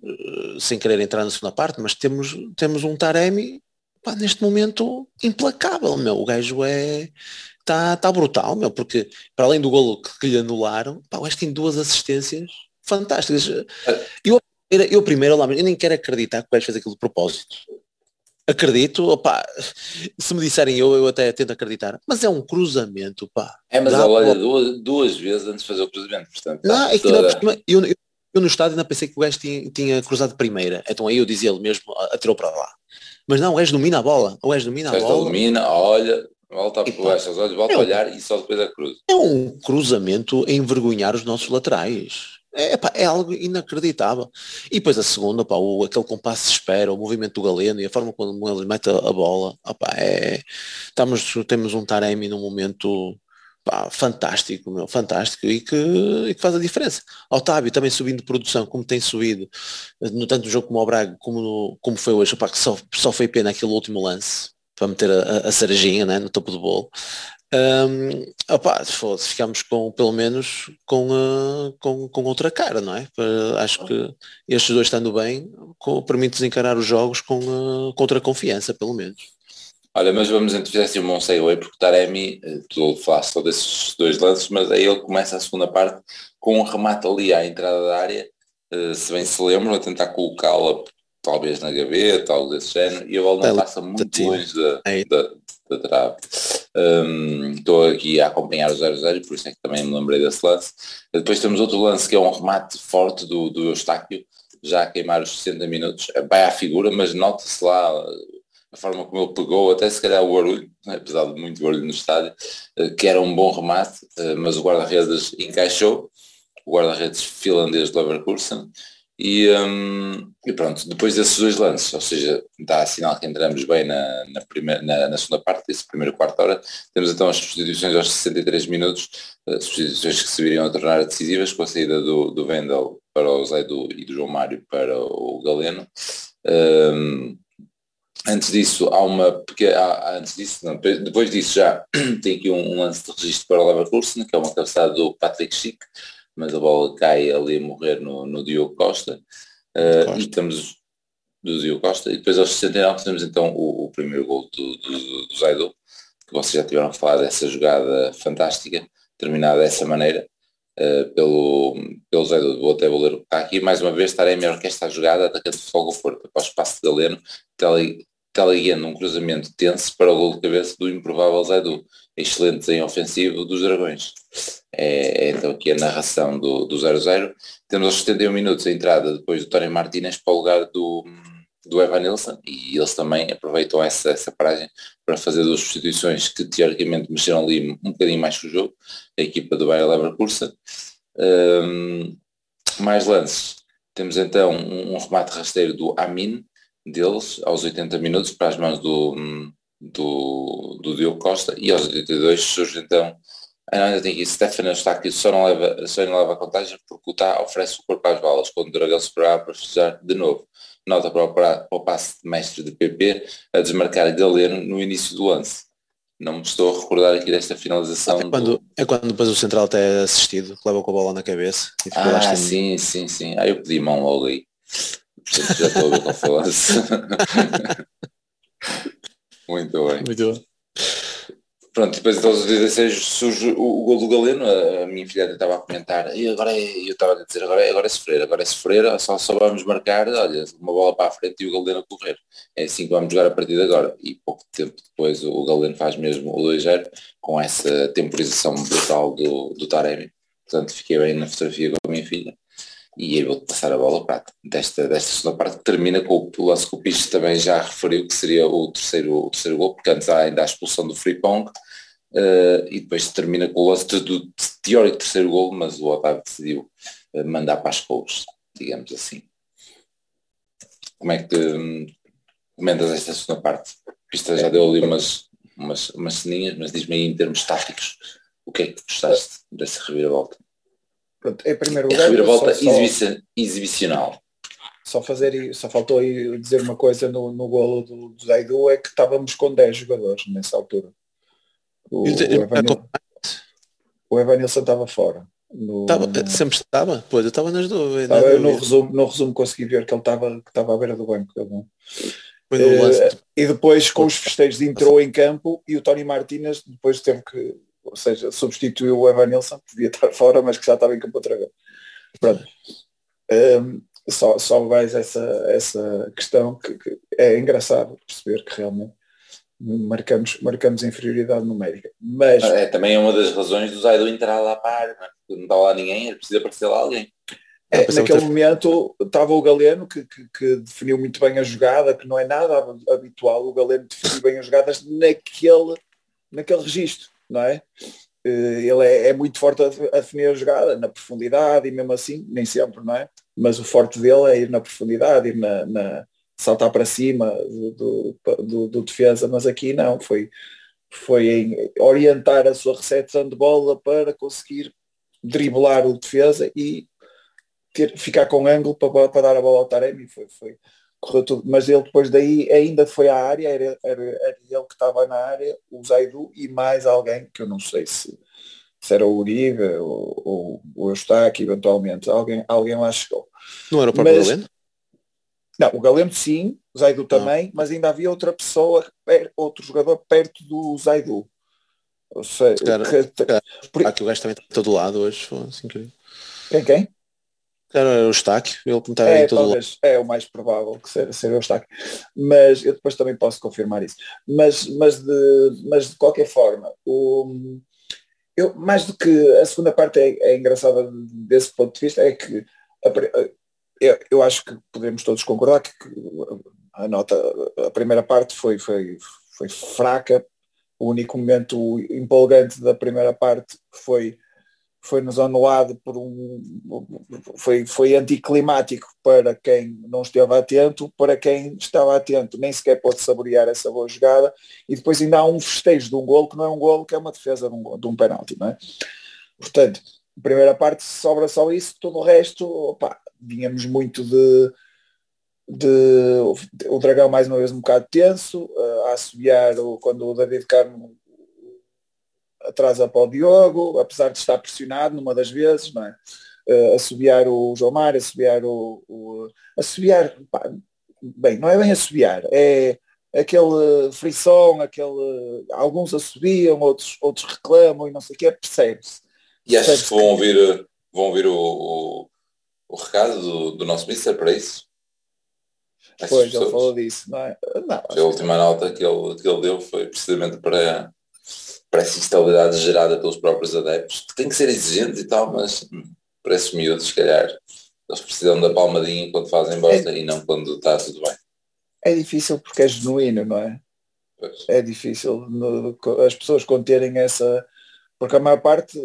sem querer entrar na segunda parte, mas temos, temos um Taremi pá, neste momento implacável, meu. O gajo é. Está tá brutal, meu, porque para além do golo que, que lhe anularam, pá, o gajo tem duas assistências fantásticas. Eu, eu primeiro lá, eu nem quero acreditar que o gajo fez aquilo de propósito. Acredito, opá, se me disserem eu, eu até tento acreditar, mas é um cruzamento, pá. É, mas olha, duas, duas vezes antes de fazer o cruzamento, portanto. Não, é que toda... não, eu, eu, eu no estádio ainda pensei que o gajo tinha, tinha cruzado primeira. Então aí eu dizia ele mesmo, atirou para lá. Mas não, o gajo domina a bola. O gajo domina a bola. domina, olha, volta para baixo os olhos, volta é um, a olhar e só depois a cruz. É um cruzamento a envergonhar os nossos laterais. É, pá, é algo inacreditável. E depois a segunda, pá, o, aquele compasso de espera, o movimento do Galeno e a forma como ele mete a, a bola, opá, é, estamos, temos um Taremi num momento pá, fantástico, meu, fantástico e que, e que faz a diferença. Otávio também subindo de produção, como tem subido, no tanto no jogo como o Braga, como, no, como foi hoje, opá, que só, só foi pena aquele último lance para meter a, a cerejinha né, no topo do bolo. Um, opa, ficamos com, pelo menos com, uh, com, com outra cara, não é? Uh, acho que estes dois estando bem permite-nos encarar os jogos com, uh, com outra confiança, pelo menos. Olha, mas vamos então assim um bom segue porque Taremi, eh, tu falaste só desses dois lances, mas aí ele começa a segunda parte com um remate ali à entrada da área, uh, se bem se lembram, a tentar colocá-la talvez na gaveta, algo desse género, e a bola não passa muito longe da, da, da trave. Um, estou aqui a acompanhar o 0-0 por isso é que também me lembrei desse lance. Depois temos outro lance que é um remate forte do, do Eustáquio, já a queimar os 60 minutos. Vai à figura, mas nota-se lá a forma como ele pegou, até se calhar o barulho, apesar de muito barulho no estádio, eh, que era um bom remate, eh, mas o guarda-redes encaixou, o guarda-redes finlandês de Leverkusen, e, um, e, pronto, depois desses dois lances, ou seja, dá sinal que entramos bem na, na, primeira, na, na segunda parte, desse primeiro quarto hora, temos então as substituições aos 63 minutos, uh, substituições que se viriam a tornar decisivas com a saída do, do Vendel para o Zé do, e do João Mário para o Galeno. Um, antes disso, há uma, porque há, antes disso, não, depois disso já *clears throat* tem aqui um, um lance de registro para o Leverkusen, que é uma cabeçada do Patrick Schick, mas a bola cai ali a morrer no, no Diogo Costa. Uh, Costa. E estamos do Diogo Costa. E depois aos 69 temos então o, o primeiro gol do, do, do Zaido, que vocês já tiveram a falar dessa jogada fantástica, terminada dessa maneira. Uh, pelo, pelo Zaido, vou até vou ler o que está aqui, mais uma vez estarei melhor que esta jogada, atacante de fogo forte, após o passo de Galeno, teleguiando um cruzamento tenso para o gol de cabeça do improvável Zaidu, excelente em ofensivo dos Dragões é, é, então aqui a narração do 0-0. Temos aos 71 minutos a entrada depois do Tony Martínez para o lugar do, do Evan Nilsson e eles também aproveitam essa, essa paragem para fazer duas substituições que teoricamente mexeram ali um bocadinho mais que o jogo, a equipa do Bayer Leverkusen. Um, mais lances. Temos então um, um, remate rasteiro do Amin, deles, aos 80 minutos, para as mãos do, do, do Diogo Costa, e aos 82 surge então ainda tem aqui, Stefano está aqui, só não leva, só não leva a contagem porque o Tá oferece o corpo às balas, quando o Dragão se prepara para festejar de novo. Nota para o, para o passe de mestre de PP a desmarcar Galeno no início do lance. Não me estou a recordar aqui desta finalização. É quando, do... é quando depois o central até é assistido, leva com a bola na cabeça. Ah, sim, sim, sim. Ah, eu pedi mão logo aí. Já estou a ver foi Muito bem. Muito bem. Pronto, depois então, aos 16 surge o, o gol do Galeno, a, a minha filha estava a comentar, e agora é, eu estava a dizer, agora é, agora é sofrer, agora é sofrer, só, só vamos marcar, olha, uma bola para a frente e o Galeno a correr. É assim que vamos jogar a partir de agora. E pouco tempo depois o Galeno faz mesmo o 2-0, com essa temporização brutal do, do Taremi. Portanto, fiquei bem na fotografia com a minha filha. E aí vou passar a bola para desta, desta segunda parte que termina com o lance que o Piches também já referiu que seria o terceiro, o terceiro gol, porque antes há ainda a expulsão do Frimpong uh, e depois termina com o lance do teórico terceiro gol, mas o Otávio decidiu uh, mandar para as cores, digamos assim. Como é que hum, comentas esta segunda parte? Pista já deu ali umas, umas, umas ceninhas, mas diz-me aí em termos táticos o que é que gostaste dessa reviravolta? Pronto, em primeiro lugar. A reviravolta só, exibici exibicional. Só, fazer, só faltou aí dizer uma coisa no, no golo do, do Zaidu, é que estávamos com 10 jogadores nessa altura. O, o, Evanil, o Evanilson estava fora. No, tava, no, sempre estava? Pois, eu estava nas dúvidas. eu no resumo, no resumo consegui ver que ele estava, estava à beira do banco. Uh, e depois com os festejos entrou em campo e o Tony Martínez depois teve que, ou seja, substituiu o Evanilson, podia estar *laughs* fora, mas que já estava em campo outra vez. Pronto. Um, só, só mais essa, essa questão que, que é engraçado perceber que realmente marcamos, marcamos inferioridade numérica. Mas é também é uma das razões do Zaido entrar lá para a não, não está lá ninguém, precisa aparecer lá alguém. É, naquele momento estava o Galeno que, que, que, definiu muito bem a jogada, que não é nada habitual o Galeno definir bem as jogadas naquele, naquele registro, não é? ele é, é, muito forte a, a definir a jogada, na profundidade e mesmo assim, nem sempre, não é? Mas o forte dele é ir na profundidade, ir na, na saltar para cima do, do, do, do, defesa, mas aqui não, foi, foi em orientar a sua recepção de bola para conseguir driblar o defesa e ter, ficar com ângulo para, para dar a bola ao Taremi, foi, foi, correu tudo, mas ele depois daí ainda foi à área, era, era, era ele que estava na área, o Zaidu e mais alguém que eu não sei se, se era o Uribe ou, o Eustáquio eventualmente, alguém, alguém lá chegou. Não era o próprio mas, Galeno? Não, o Galeno sim, o Zaidu também, mas ainda havia outra pessoa, outro jogador perto do Zaidu. Ou seja, cara, que, cara, por... aqui o gajo também está todo lado hoje, foi assim que... Quem, quem? Era o Eustáquio, ele está é, aí todo talvez. É o mais provável que seja, seja o Eustáquio. Mas eu depois também posso confirmar isso. Mas, mas, de, mas de qualquer forma, o, eu, mais do que a segunda parte é, é engraçada desse ponto de vista, é que a, eu, eu, acho que podemos todos concordar que, que a nota, a primeira parte foi, foi, foi fraca. O único momento empolgante da primeira parte foi foi-nos anulado por um foi, foi anticlimático para quem não esteve atento, para quem estava atento nem sequer pode saborear essa boa jogada e depois ainda há um festejo de um golo que não é um golo, que é uma defesa de um, de um penalti, não é? Portanto, primeira parte sobra só isso, todo o resto, opa, vínhamos muito de, de o Dragão mais uma vez um bocado tenso, a assobiar quando o David Carmo atrasa para o Diogo, apesar de estar pressionado numa das vezes, não é? Uh, assobiar o João Mário, assobiar o, o assobiar, pá, bem, não é bem assobiar, é aquele frisson, aquele, alguns assobiam, outros, outros reclamam e não sei o que, percebe-se. E achas que vão ouvir, vão ouvir o, o, o recado do, do nosso Mister para isso? Pois, ele falou disso, não é? Não, a última nota que ele, que ele deu foi precisamente para, para essa instabilidade gerada pelos próprios adeptos, que tem que ser exigente e tal, mas hum, para esses miúdos, se calhar, eles precisam da palmadinha quando fazem bosta é, e não quando está tudo bem. É difícil porque é genuíno, não é? Pois. É difícil no, as pessoas conterem essa. Porque a maior parte,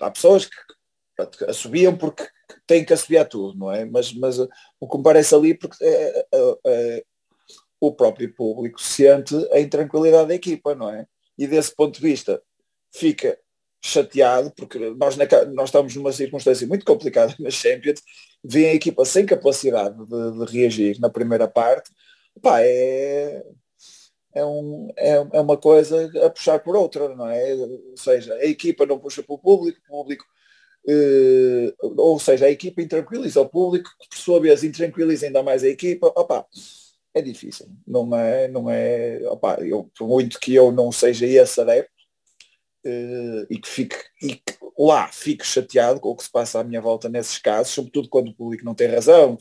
há pessoas que assobiam porque têm que assobiar tudo, não é? Mas, mas o que me parece ali porque é, é, é, o próprio público sente a intranquilidade da equipa, não é? E desse ponto de vista fica chateado, porque nós, na, nós estamos numa circunstância muito complicada na Champions, vem a equipa sem capacidade de, de reagir na primeira parte, pá, é, é, um, é, é, uma coisa a puxar por outra, não é? Ou seja, a equipa não puxa para o público, o público, eh, ou seja, a equipa intranquiliza o público, que por sua vez intranquiliza ainda mais a equipa, opá, é difícil. Não é, não é, opa, eu, por muito que eu não seja esse adepto uh, e que fique e que lá fico chateado com o que se passa à minha volta nesses casos, sobretudo quando o público não tem razão.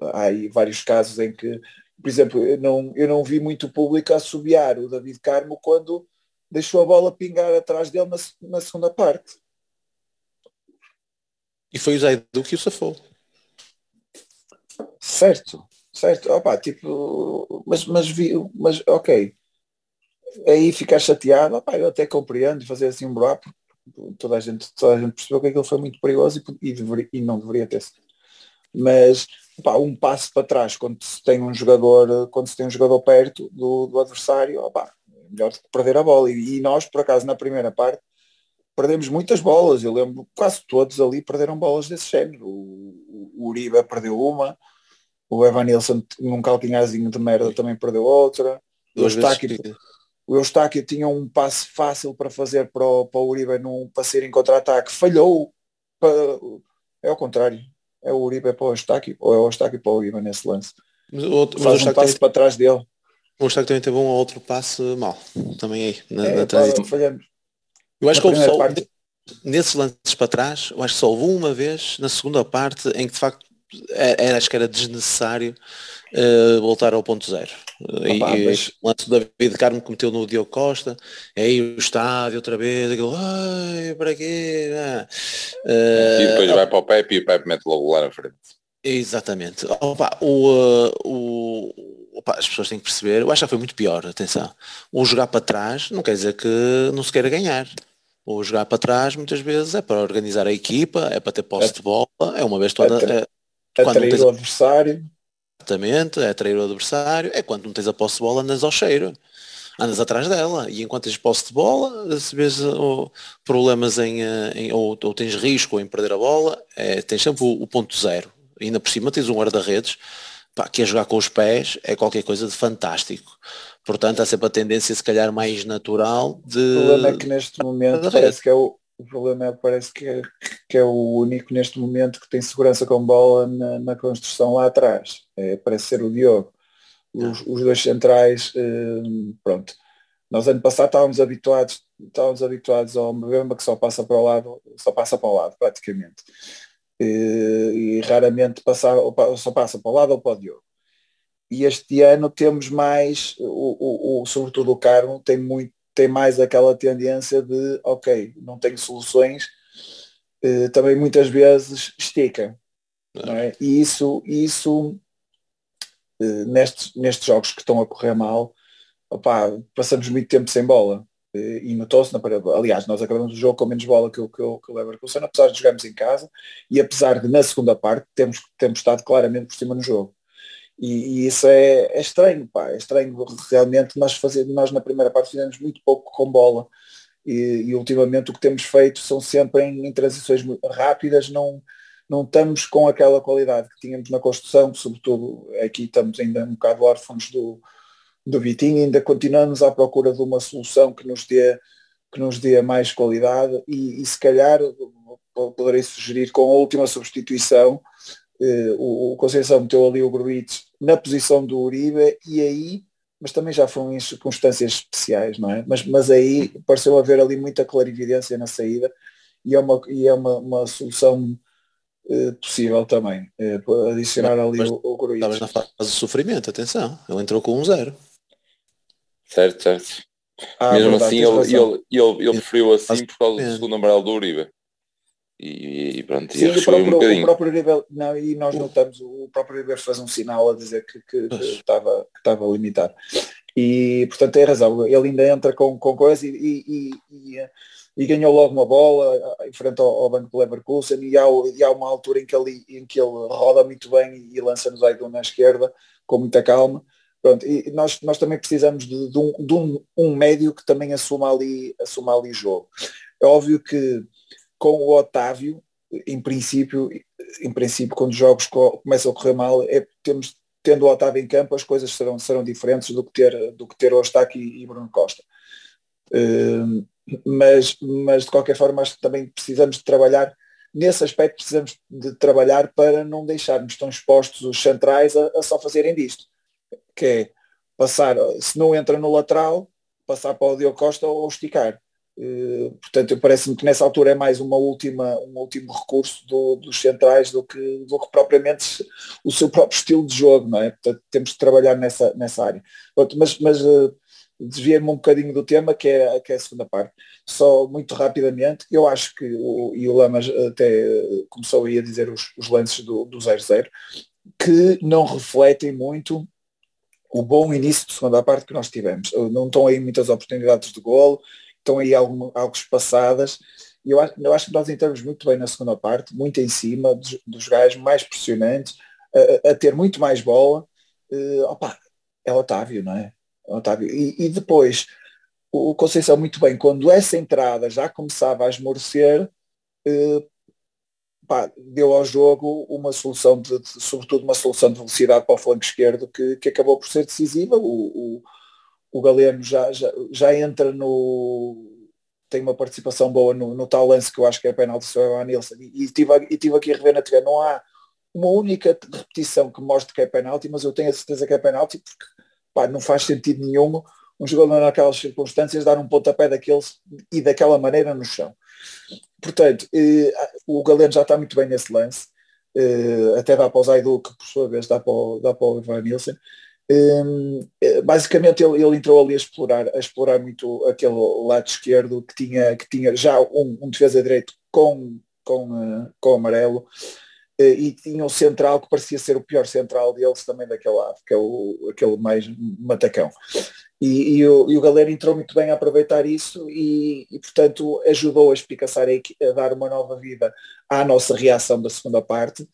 Há aí vários casos em que, por exemplo, eu não, eu não vi muito público assobiar o David Carmo quando deixou a bola pingar atrás dele na, na segunda parte. E foi o Zaidu que o safou. Certo, certo? Opa, tipo, mas, mas, vi, mas ok. Aí ficar chateado, opa, eu até compreendo fazer assim um buraco, toda a gente, toda a gente percebeu que aquilo foi muito perigoso e, e, deveria, e não deveria ter sido. Mas opa, um passo para trás quando se tem um jogador, quando se tem um jogador perto do, do adversário, opa, melhor que perder a bola. E, e nós, por acaso, na primeira parte, perdemos muitas bolas. Eu lembro quase todos ali perderam bolas desse género. O, o Uribe perdeu uma, o Evan Nilsson num calcanharzinho de merda também perdeu outra. O Eustáquio, o Eustáquio tinha um passe fácil para fazer para o, para o Uribe num passeio em contra-ataque. Falhou. Para, é ao contrário. É o Uribe para o Eustáquio ou é o Eustáquio para o Uribe nesse lance. Mas o outro, Faz mas um passe para trás dele. O Eustáquio também teve um outro passe mal. Também aí. Na, é, na transição. Eu acho na que houve só, nesses lances para trás, eu acho que só houve uma vez na segunda parte em que de facto era, é, acho que era desnecessário uh, voltar ao ponto zero. e, mas... o lance do David Carmo cometeu no Diogo Costa, aí o estádio outra vez, aquilo, ai, para quê? Uh, e depois vai para o Pepe e o Pepe mete logo lá na frente. Exatamente. Opa, o, uh, o, opa, as pessoas têm que perceber, eu acho que foi muito pior, atenção. O jogar para trás não quer dizer que não se queira ganhar. O jogar para trás muitas vezes é para organizar a equipa, é para ter posse é, de bola, é uma vez toda. É, é, atrair tens... o adversário. Exatamente, é atrair o adversário, é quando não tens a posse de bola andas ao cheiro andas atrás dela e enquanto tens posse de bola, se vês oh, problemas em, eh, em ou, ou, tens risco em perder a bola, é, tens sempre o, o, ponto zero. E ainda por cima tens um guarda-redes que é jogar com os pés é qualquer coisa de fantástico. Portanto, há sempre a tendência, se calhar, mais natural de. O problema é que neste momento parece que é o, o problema é, parece que é, que é o único neste momento que tem segurança com bola na, na construção lá atrás. É, parece ser o Diogo os, os dois centrais, eh, pronto. Nós ano passado estávamos habituados, estávamos habituados ao Mbemba que só passa para o lado, só passa para o lado praticamente. E, eh, e raramente passa, só passa para o lado ou para o Diogo. E este ano temos mais, o, o, o, sobretudo o Carmo tem, muito, tem mais aquela tendência de, ok, não tenho soluções, eh, também muitas vezes estica. É? E isso, isso eh, nestes, nestes jogos que estão a correr mal, opá, passamos muito tempo sem bola eh, e notou-se na parede. Aliás, nós acabamos o jogo com menos bola que o, que que o Leverkusen, apesar de jogarmos em casa e apesar de na segunda parte temos, temos estado claramente por cima no jogo. E, e isso é, é, estranho, pá, é estranho realmente nós fazer, nós na primeira parte fizemos muito pouco com bola. E, e ultimamente o que temos feito são sempre em, em transições rápidas, não, não estamos com aquela qualidade que tínhamos na construção, sobretudo aqui estamos ainda um bocado órfãos do, do Vitinho, ainda continuamos à procura de uma solução que nos dê, que nos dê mais qualidade e, e se calhar poderei sugerir com a última substituição eh, o, o Conceição meteu ali o Gruites na posição do Uribe e aí, mas também já foram em circunstâncias especiais, não é? Mas, mas aí pareceu haver ali muita clarividência na saída e é uma, e é uma, uma solução eh, possível também. Uh, adicionar mas, ali mas, o, o Gruitch. Estavas na fase de sofrimento, atenção. Ele entrou com um zero. Certo, certo. Ah, Mesmo verdade, assim ele, ele, ele, ele preferiu assim por causa do segundo amarelo do Uribe. E, e pronto, Sim, o próprio, um o próprio Uribe, não, e nós notamos o próprio Uribe faz um sinal a dizer que, que, que estava, que estava limitado. E portanto tem razão, ele ainda entra com, com coisa e, e, e, e ganhou logo uma bola em frente ao, ao banco do Leverkusen e há, e há uma altura em que, ele, em que ele roda muito bem e lança nos Aidon na esquerda com muita calma. Pronto, e nós, nós também precisamos de, de, um, de um, um, médio que também assuma ali, assuma ali jogo. É óbvio que com o Otávio, em princípio, em princípio quando os jogos começam a correr mal, é, temos, tendo o Otávio em campo, as coisas serão, serão diferentes do que ter, do que ter o Ostaque e, e Bruno Costa. Uh, mas, mas de qualquer forma acho que também precisamos de trabalhar nesse aspecto precisamos de trabalhar para não deixarmos tão expostos os centrais a, a, só fazerem disto que é passar, se não entra no lateral passar para o Diogo Costa ou esticar portanto parece-me que nessa altura é mais uma última, um último recurso do, dos centrais do que, do que propriamente o seu próprio estilo de jogo, não é? Portanto, temos de trabalhar nessa, nessa área. mas mas uh, desviei-me um bocadinho do tema, que é, que é a segunda parte. Só muito rapidamente, eu acho que, o, e o Lamas até começou aí a dizer os, os lances do 0-0, que não refletem muito o bom início de segunda parte que nós tivemos. Não estão aí muitas oportunidades de golo, estão aí algo, algo espaçadas, e eu acho, eu acho que nós entramos muito bem na segunda parte, muito em cima dos, dos gajos, mais pressionantes, a, a, ter muito mais bola. Uh, opa, é Otávio, não é? Otávio. E, e, depois, o Conceição muito bem, quando essa entrada já começava a esmorecer, eh, pá, deu ao jogo uma solução, de, de, sobretudo uma solução de velocidade para o flanco esquerdo que, que acabou por ser decisiva. O, o, o Galeno já, já, já entra no tem uma participação boa no, no tal lance que eu acho que é penalti sobre o Nilsson e, e, tive, e tive aqui a rever na TV, não há uma única repetição que mostre que é penalti, mas eu tenho a certeza que é penalti porque pá, não faz sentido nenhum um jogador naquelas circunstâncias dar um pontapé daqueles e daquela maneira no chão. Portanto, eh, o Galeno já está muito bem nesse lance, eh, até dá para o Zaidu, que por sua vez dá para o, dá para o Ivan Nielsen. Eh, basicamente ele, ele, entrou ali a explorar, a explorar muito aquele lado esquerdo que tinha, que tinha já um, um defesa direito com, com, uh, com amarelo eh, e tinha o central que parecia ser o pior central deles também daquele lado, que é o, aquele mais matacão. E, e, o, e o Galera entrou muito bem a aproveitar isso e, e portanto ajudou a espicaçar a, a, dar uma nova vida à nossa reação da segunda parte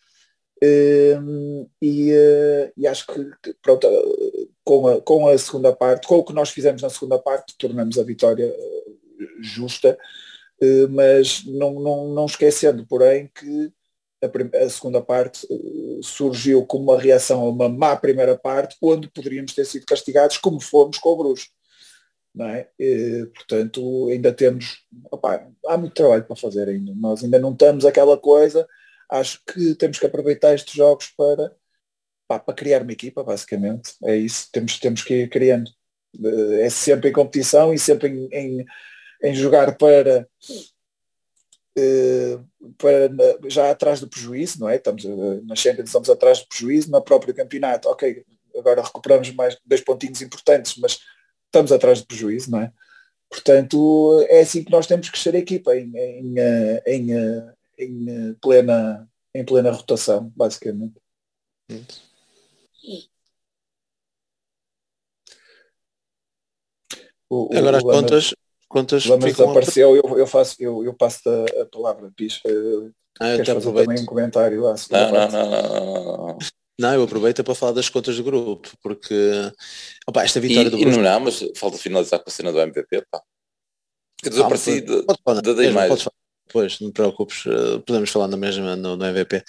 e, uh, e, acho que pronto, com a, com a segunda parte, com o que nós fizemos na segunda parte, tornamos a vitória uh, justa, uh, mas não, não, não esquecendo, porém, que a, a, segunda parte surgiu como uma reação a uma má primeira parte, onde poderíamos ter sido castigados como fomos com o Bruxo. Não é? E, portanto, ainda temos, opa, há muito trabalho para fazer ainda. Nós ainda não estamos aquela coisa acho que temos que aproveitar estes jogos para, pá, para criar uma equipa, basicamente. É isso, temos, temos que ir criando. É sempre em competição e sempre em, em, em jogar para, eh, para já atrás do prejuízo, não é? Estamos eh, na Champions estamos atrás do prejuízo, no próprio campeonato, ok, agora recuperamos mais dois pontinhos importantes, mas estamos atrás do prejuízo, não é? Portanto, é assim que nós temos que ser a equipa, em, em, eh, em, em eh, plena, em plena rotação, basicamente. O, o, Agora as contas, contas ficam apareceu, eu, eu, faço, eu, eu passo a, a palavra, Pis. Uh, ah, eu fazer também um comentário lá. Não, não, não, não, não, não. eu aproveito para falar das contas do grupo, porque opa, esta vitória e, do grupo. E não, mas falta finalizar com a cena do MVP, pá. Eu desapareci de, de, de, de mais. Pois, não te preocupes, uh, podemos falar na mesma no, no MVP.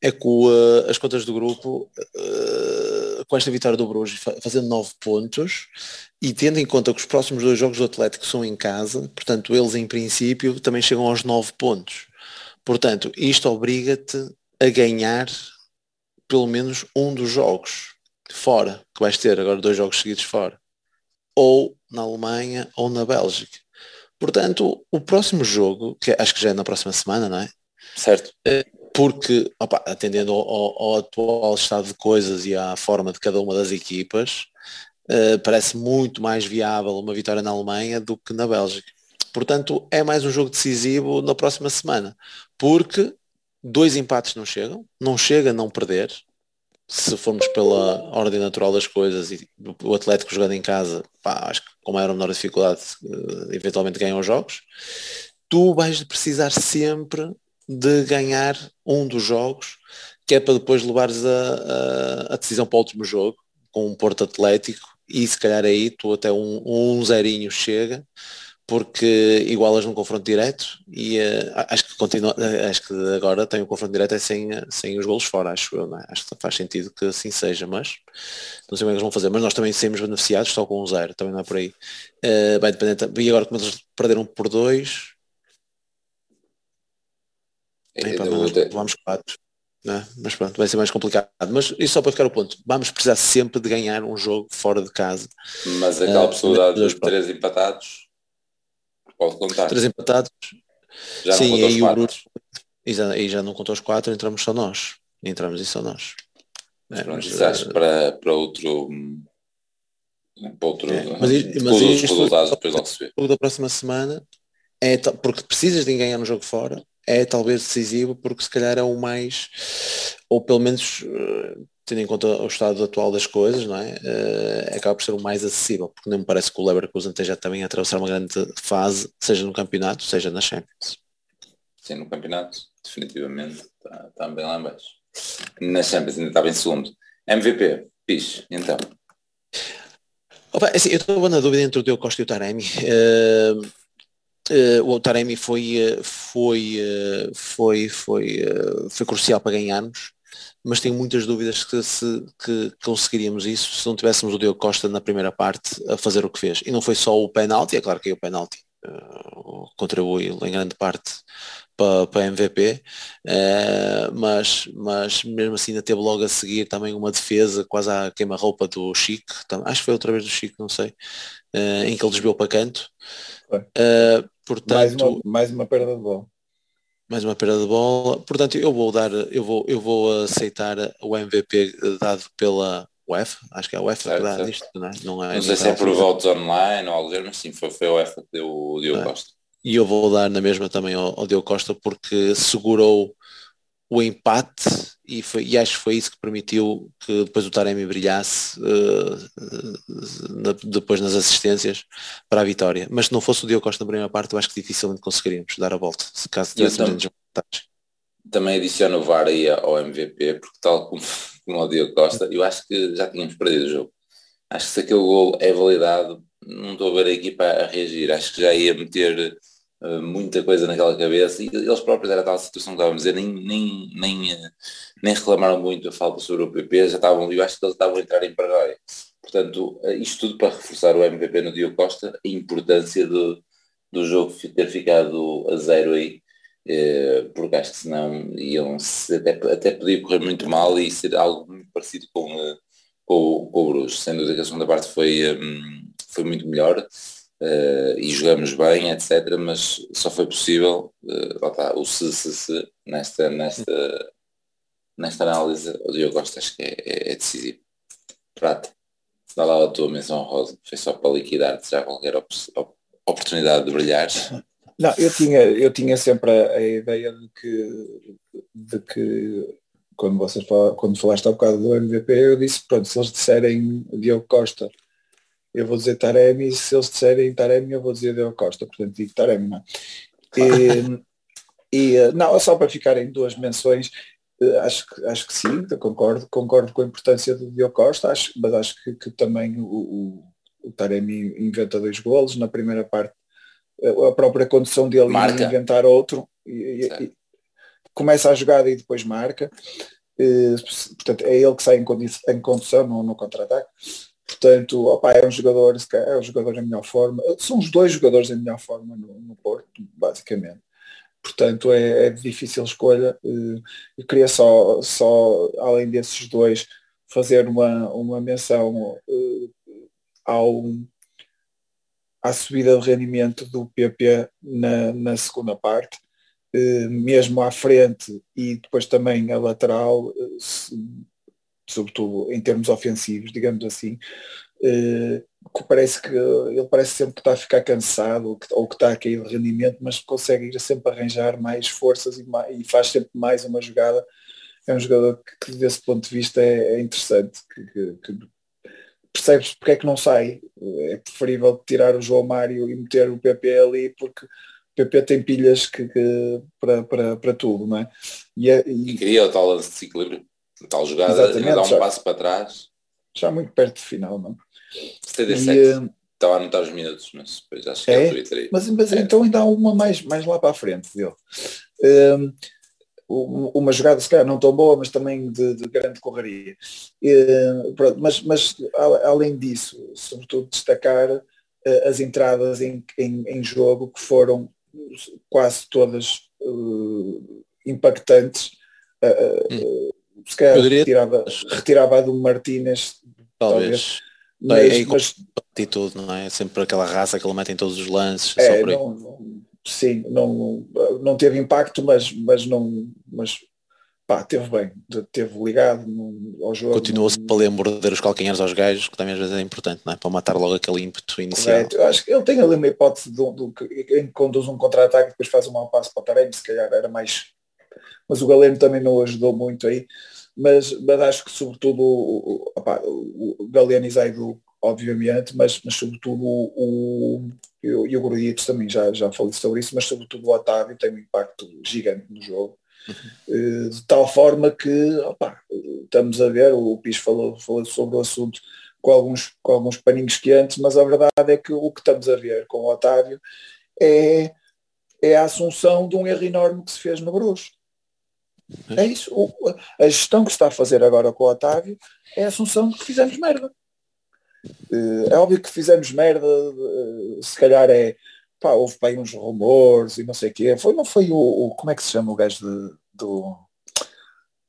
É que uh, as contas do grupo, uh, com esta vitória do Bruges, fazendo 9 pontos, e tendo em conta que os próximos dois jogos do Atlético são em casa, portanto, eles em princípio também chegam aos 9 pontos. Portanto, isto obriga-te a ganhar pelo menos um dos jogos fora, que vais ter agora dois jogos seguidos fora. Ou na Alemanha ou na Bélgica. Portanto, o próximo jogo, que acho que já é na próxima semana, não é? Certo. Eh, porque, opa, atendendo ao, ao, atual estado de coisas e à forma de cada uma das equipas, uh, parece muito mais viável uma vitória na Alemanha do que na Bélgica. Portanto, é mais um jogo decisivo na próxima semana, porque dois empates não chegam, não chega a não perder, se formos pela ordem natural das coisas e o Atlético jogando em casa, pá, acho que com maior ou menor dificuldade, uh, eventualmente ganham os jogos, tu vais precisar sempre de ganhar um dos jogos, que é para depois levares a, a, a decisão para o último jogo, com um Porto Atlético, e se calhar aí tu até um, um zerinho chega, porque igualas num confronto direto e uh, acho que continua, uh, acho que agora tem o um confronto direto é sem, sem os golos fora, acho eu, é? acho que faz sentido que assim seja, mas não sei como é que eles vão fazer, mas nós também saímos beneficiados só com um zero, também não é por aí. Uh, bem, dependente, e agora como eles perderam por dois, é, vamos, vamos quatro. É? Mas pronto, vai ser mais complicado. Mas isso só para ficar o ponto. Vamos precisar sempre de ganhar um jogo fora de casa. Mas aquela possibilidade de três empatados Pode contar. Três empatados. Já Sim, aí o Bruno. E já, não contou os quatro, entramos só nós. Entramos e só nós. É, Pronto, mas, uh, para, para outro. Para outro. É, mas, mas isto, resultados depois logo se vê. O da próxima semana é porque precisas de ganhar no jogo fora, é talvez decisivo porque se calhar é o mais, ou pelo menos eh, tendo em conta o estado atual das coisas, não é? Uh, acaba por ser o mais acessível, porque não me parece que o Leverkusen esteja também a atravessar uma grande fase, seja no campeonato, seja na Champions. Sim, no campeonato, definitivamente, está, está bem lá embaixo. Na Champions ainda estava em segundo. MVP, piche, então. Opa, assim, eu estou na dúvida entre o Diogo Costa e o Taremi. Uh, uh, o Taremi foi, foi, foi, foi, foi crucial para ganharmos mas tenho muitas dúvidas que, se, que conseguiríamos isso se não tivéssemos o Diogo Costa na primeira parte a fazer o que fez. E não foi só o penalti, é claro que o penalti uh, contribui em grande parte para, para MVP, uh, mas, mas mesmo assim ainda teve logo a seguir também uma defesa quase à queima-roupa do Chico, acho que foi outra vez do Chico, não sei, uh, em que ele desviou para canto. portanto, mais uma, mais uma perda de bola mais uma perda de bola. Portanto, eu vou dar, eu vou, eu vou aceitar o MVP dado pela UEFA, acho que é a UEFA certo, que dá certo. isto, não é? Não, é, não sei se é por votos online ou algo mas sim, foi, foi a UEFA que deu o Diogo é. Costa. E eu vou dar na mesma também ao, ao Diogo Costa porque segurou o empate e, foi, e acho que foi isso que permitiu que depois o Taremi brilhasse uh, na, depois nas assistências para a vitória. Mas se não fosse o Diogo Costa na primeira parte, eu acho que dificilmente conseguiríamos dar a volta, se caso tivéssemos desvantagem. Também adiciono o VAR aí ao MVP, porque tal como, como o Diogo Costa, eu acho que já tínhamos perdido o jogo. Acho que se aquele gol é validado, não estou a ver a equipa a reagir. Acho que já ia meter muita coisa naquela cabeça. E eles próprios era tal situação que estávamos a dizer, nem, nem, nem, uh, nem reclamaram muito a falta sobre o PP, já estavam, eu acho que eles estavam a entrar em paranoia. Portanto, uh, isto tudo para reforçar o MVP no Diogo Costa, a importância do, do jogo ter ficado a zero aí, porque acho que senão iam até, até podia correr muito mal e ser algo muito parecido com, com, com o Bruges, sendo que a segunda parte foi, um, foi muito melhor, uh, e jogamos bem, etc. Mas só foi possível, uh, tá, o se, se, se, nesta, nesta, nesta análise, o Diogo Costa acho que é, é, é decisivo. Prata, dá lá a tua menção rosa, foi só para liquidar-te já qualquer op oportunidade de brilhar. Não, eu tinha, eu tinha sempre a, a, ideia de que, de que quando vocês quando falaste há bocado do MVP, eu disse, pronto, se eles disserem Diogo Costa eu vou dizer Taremi, se eles disserem Taremi, eu vou dizer Deu Costa, portanto digo Taremi, não. É? E, e, não, só para ficar em duas menções, eh, acho que, acho que sim, concordo, concordo com a importância do Diogo Costa, acho, mas acho que, que também o, o, o, Taremi inventa dois golos, na primeira parte eh, a própria condição dele marca. inventar outro, e, e, começa a jogada e depois marca, portanto é ele que sai em, em condução no, no contra-ataque. Portanto, opa, é um jogador, é um jogador em melhor forma. São os dois jogadores em melhor forma no, no Porto, basicamente. Portanto, é, é difícil escolha. Eh, eu queria só, só, além desses dois, fazer uma, uma menção uh, ao, à subida de rendimento do PP na, na segunda parte, uh, mesmo à frente e depois também a lateral, sobretudo em termos ofensivos, digamos assim, eh, que parece que ele parece sempre que está a ficar cansado ou que, ou que está a cair de rendimento, mas consegue ir sempre arranjar mais forças e, mais, e faz sempre mais uma jogada. É um jogador que, que desse ponto de vista é, é interessante, que, que, que percebes porque é que não sai. É preferível tirar o João Mário e meter o PP ali porque o PP tem pilhas que, que para, para, para tudo, não é? E, é, e... queria o tal lance de desequilíbrio. Tal jogada, dá um já, passo para trás. Já muito perto do final, não? 77. E, uh, Estava a anotar os minutos, mas depois acho que é, é Mas, mas é. então ainda há uma mais, mais lá para a frente dele. Um, uma jogada se calhar não tão boa, mas também de, de grande correria. Uh, pronto, mas, mas além disso, sobretudo destacar uh, as entradas em, em, em, jogo que foram quase todas uh, impactantes. Hum se calhar diria... retirava, retirava do Martínez, talvez. talvez. Mas, é, mas, atitude, não é? Sempre aquela raça que ele mete em todos os lances. É, não, não, sim, não, não teve impacto, mas, mas não. Mas, pá, teve bem, teve ligado no, ao jogo. Continua-se para ler morder os calcanhares aos gajos, que também às vezes é importante, não é? Para matar logo aquele ímpeto inicial. É, eu acho que ele tem ali uma hipótese de, de, de, conduz um contra-ataque e depois faz um mau passo para o Taremi, se calhar era mais. Mas o Galeno também não ajudou muito aí mas, mas acho que sobretudo o, opa, o Galeano e Zaidu, obviamente, mas, mas sobretudo o, o, e o Gorditos também já, já falei sobre isso, mas sobretudo o Otávio tem um impacto gigante no jogo. Uhum. De tal forma que opa, estamos a ver, o Pis falou, falou sobre o assunto com alguns, com alguns paninhos quentes, mas a verdade é que o que estamos a ver com o Otávio é, é a assunção de um erro enorme que se fez no Bruges. É isso. O, a gestão que se está a fazer agora com o Otávio é a assunção de que fizemos merda. Eh, é óbvio que fizemos merda, eh, se calhar é. Pá, houve para aí uns rumores e não sei o quê. Foi, não foi o, o, Como é que se chama o gajo de, do.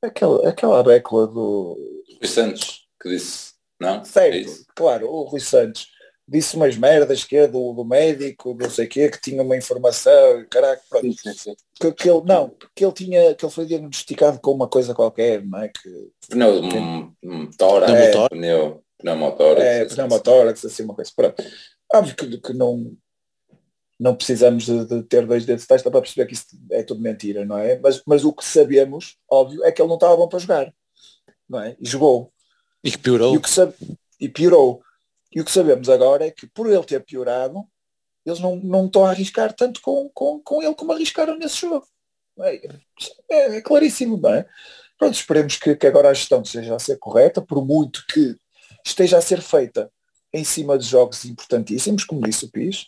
Aquela, aquela bécula do. Rui Santos, que disse. Não? Certo, é claro, o Rui Santos disse umas merdas que é do, do médico, não sei o quê, que tinha uma informação, caraca, pronto. Sim, sim, sim. Que, que, ele, não, que ele tinha, que ele foi diagnosticado com uma coisa qualquer, não é? Que, pneu que, tórax, é, pneu, pneumotórax. É, pneumotórax, assim, uma coisa, pronto. Óbvio que, que não, não precisamos de, de ter dois dedos de testa para perceber que isso é tudo mentira, não é? Mas, mas o que sabemos, óbvio, é que ele não estava bom para jogar, não é? E jogou. E que piorou. E, o que sabe, e piorou. E o que sabemos agora é que por ele ter piorado, eles não, não estão a arriscar tanto com, com, com ele como arriscaram nesse jogo. É, é, é claríssimo, não é? Pronto, esperemos que, que agora a gestão esteja a ser correta, por muito que esteja a ser feita em cima de jogos importantíssimos, como disse o PIS.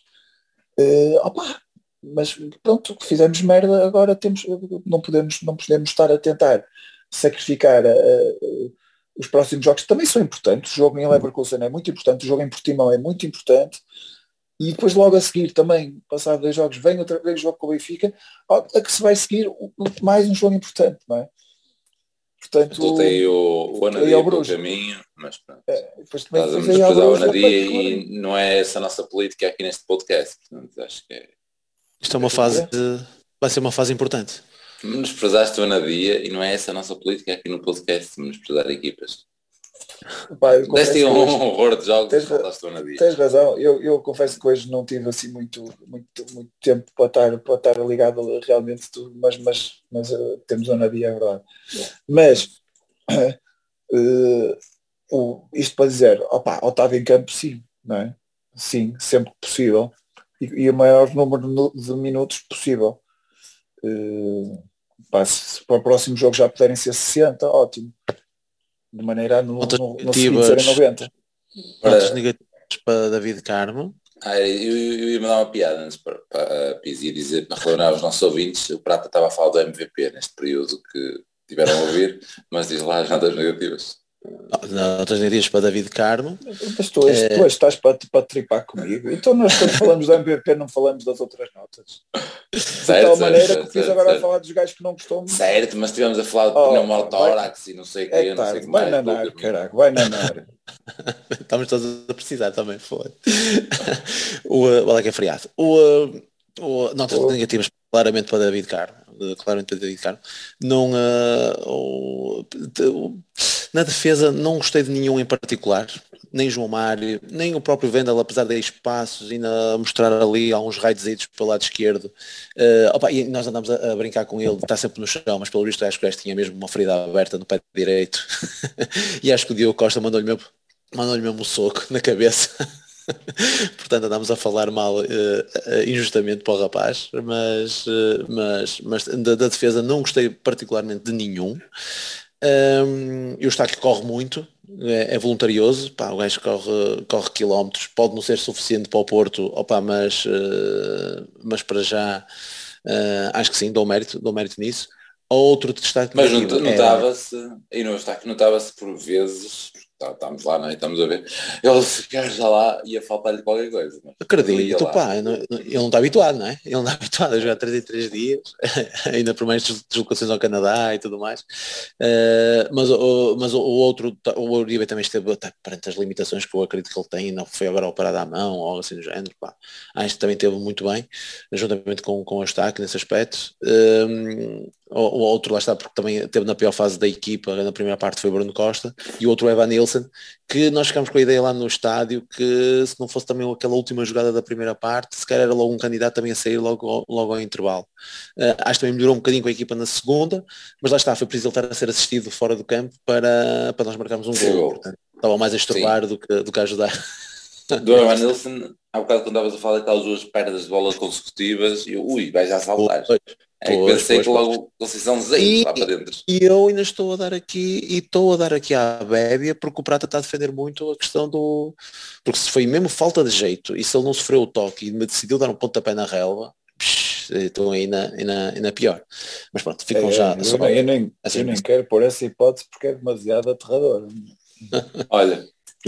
Uh, opa, mas pronto, fizemos merda, agora temos, não, podemos, não podemos estar a tentar sacrificar uh, os próximos jogos, também são importantes. O jogo em Leverkusen é muito importante, o jogo em Portimão é muito importante. E depois logo a seguir também, passado dois jogos, vem outra vez o jogo com o Benfica, a que se vai seguir mais um jogo importante, não é? Portanto, Voltei o, o Anadia pelo caminho, mas pronto. É, depois também desprezar o Anadia e não é essa a nossa política aqui neste podcast. Portanto, acho que é... Isto é uma fase de... vai ser uma fase importante. Menosprezaste o Anadia e não é essa a nossa política aqui no podcast, menosprezar equipas. Deste um hoje, horror de jogos tens, tens razão, eu, eu confesso que hoje não tive assim muito, muito, muito tempo para estar, para estar ligado realmente tudo, mas, mas, mas uh, temos uma dia, é verdade. Mas *coughs* uh, uh, isto para dizer, opa, Otávio em campo sim, não é? Sim, sempre possível. E, e o maior número de minutos possível. Uh, pá, se para o próximo jogo já puderem ser 60, ótimo de maneira a no, Notas no, no seguinte serem 90. Notas negativas para David Carmo. Ah, eu, eu ia mandar uma piada antes para, para a Pizzi dizer, para relembrar os nossos ouvintes, o Prata estava a falar do MVP neste período que tiveram a ouvir, mas diz lá as notas negativas. Notas negativas para David Carmo. Mas tu, és, é... tu estás para, para tripar comigo. Então nós quando falamos do MVP não falamos das outras notas. Certo, de tal maneira certo, que fiz agora certo. a falar dos gajos que não gostou muito. Certo, mas estivemos a falar de Oh, pneumotórax e não sei o que, É não sei tarde, que vai mais. nanar, caraca, vai nanar. *laughs* Estamos todos a precisar também, foi. *laughs* o, olha que é feriado. O, o, notas O- negativas claramente para David Carmo. Claramente para David Carmo. Não, uh, na defesa não gostei de nenhum em particular. Nem João Mário, nem o próprio Vendel, apesar de espaços, ainda mostrar ali alguns raios pelo lado esquerdo. Uh, opa, e nós andamos a, a brincar com ele, está sempre no chão, mas pelo visto acho que o tinha mesmo uma ferida aberta no pé direito. *laughs* e acho que o Diogo Costa mandou-lhe mesmo, mandou-lhe mesmo um soco na cabeça. *laughs* *laughs* Portanto andámos a falar mal eh, injustamente para o rapaz, mas, eh, mas, mas da, da defesa não gostei particularmente de nenhum. Um, e o Eustáquio corre muito, é, é voluntarioso, pá, o gajo corre, corre quilómetros, pode não ser suficiente para o Porto, opa, mas, eh, mas para já acho que sim, dou mérito, dou mérito nisso. Outro destaque Mas é- notava-se, e não está que notava-se por vezes, estamos lá, não é? estamos a ver, ele ficar já lá ia faltar-lhe qualquer coisa. Acredito, lá. pá, ele não está habituado, não é? Ele não está habituado a jogar 3 em 3 dias, *laughs* ainda por mais des- deslocações ao Canadá e tudo mais. Eh, mas o, mas o, outro, o Uribe também esteve tá, perante as limitações que eu acredito que ele tem, não foi agora operado à mão ou algo assim do género, pá. Acho que também teve muito bem, juntamente com, com o Eustáquio nesse aspecto. Eh, o, outro lá está, porque também teve na pior fase da equipa, na primeira parte foi Bruno Costa, e o outro Evan Nilsson, que nós ficamos com a ideia lá no estádio que se não fosse também aquela última jogada da primeira parte, se calhar era logo um candidato também a sair logo, logo ao intervalo. Eh, acho que também melhorou um bocadinho com a equipa na segunda, mas lá está, foi preciso ele estar a ser assistido fora do campo para, para nós marcarmos um Sim, gol. gol. Portanto, estava mais a estorbar do que, do que a ajudar. *laughs* Do Evan Nilsson, há bocado quando estavas a falar daquelas duas perdas de bola consecutivas, e eu, ui, vais já saltar. Pois, É que pensei pois, que logo Conceição Zen lá para dentro. E eu ainda estou a dar aqui, e estou a dar aqui à Bébia, porque o Prata está a defender muito a questão do. Porque se foi mesmo falta de jeito, e se ele não sofreu o toque e me decidiu dar um pontapé na relva, estou aí na, na, na pior. Mas pronto, ficam É, já. eu, só- eu nem- assim, eu nem quero pôr essa hipótese porque é demasiado aterrador. *laughs* Olha,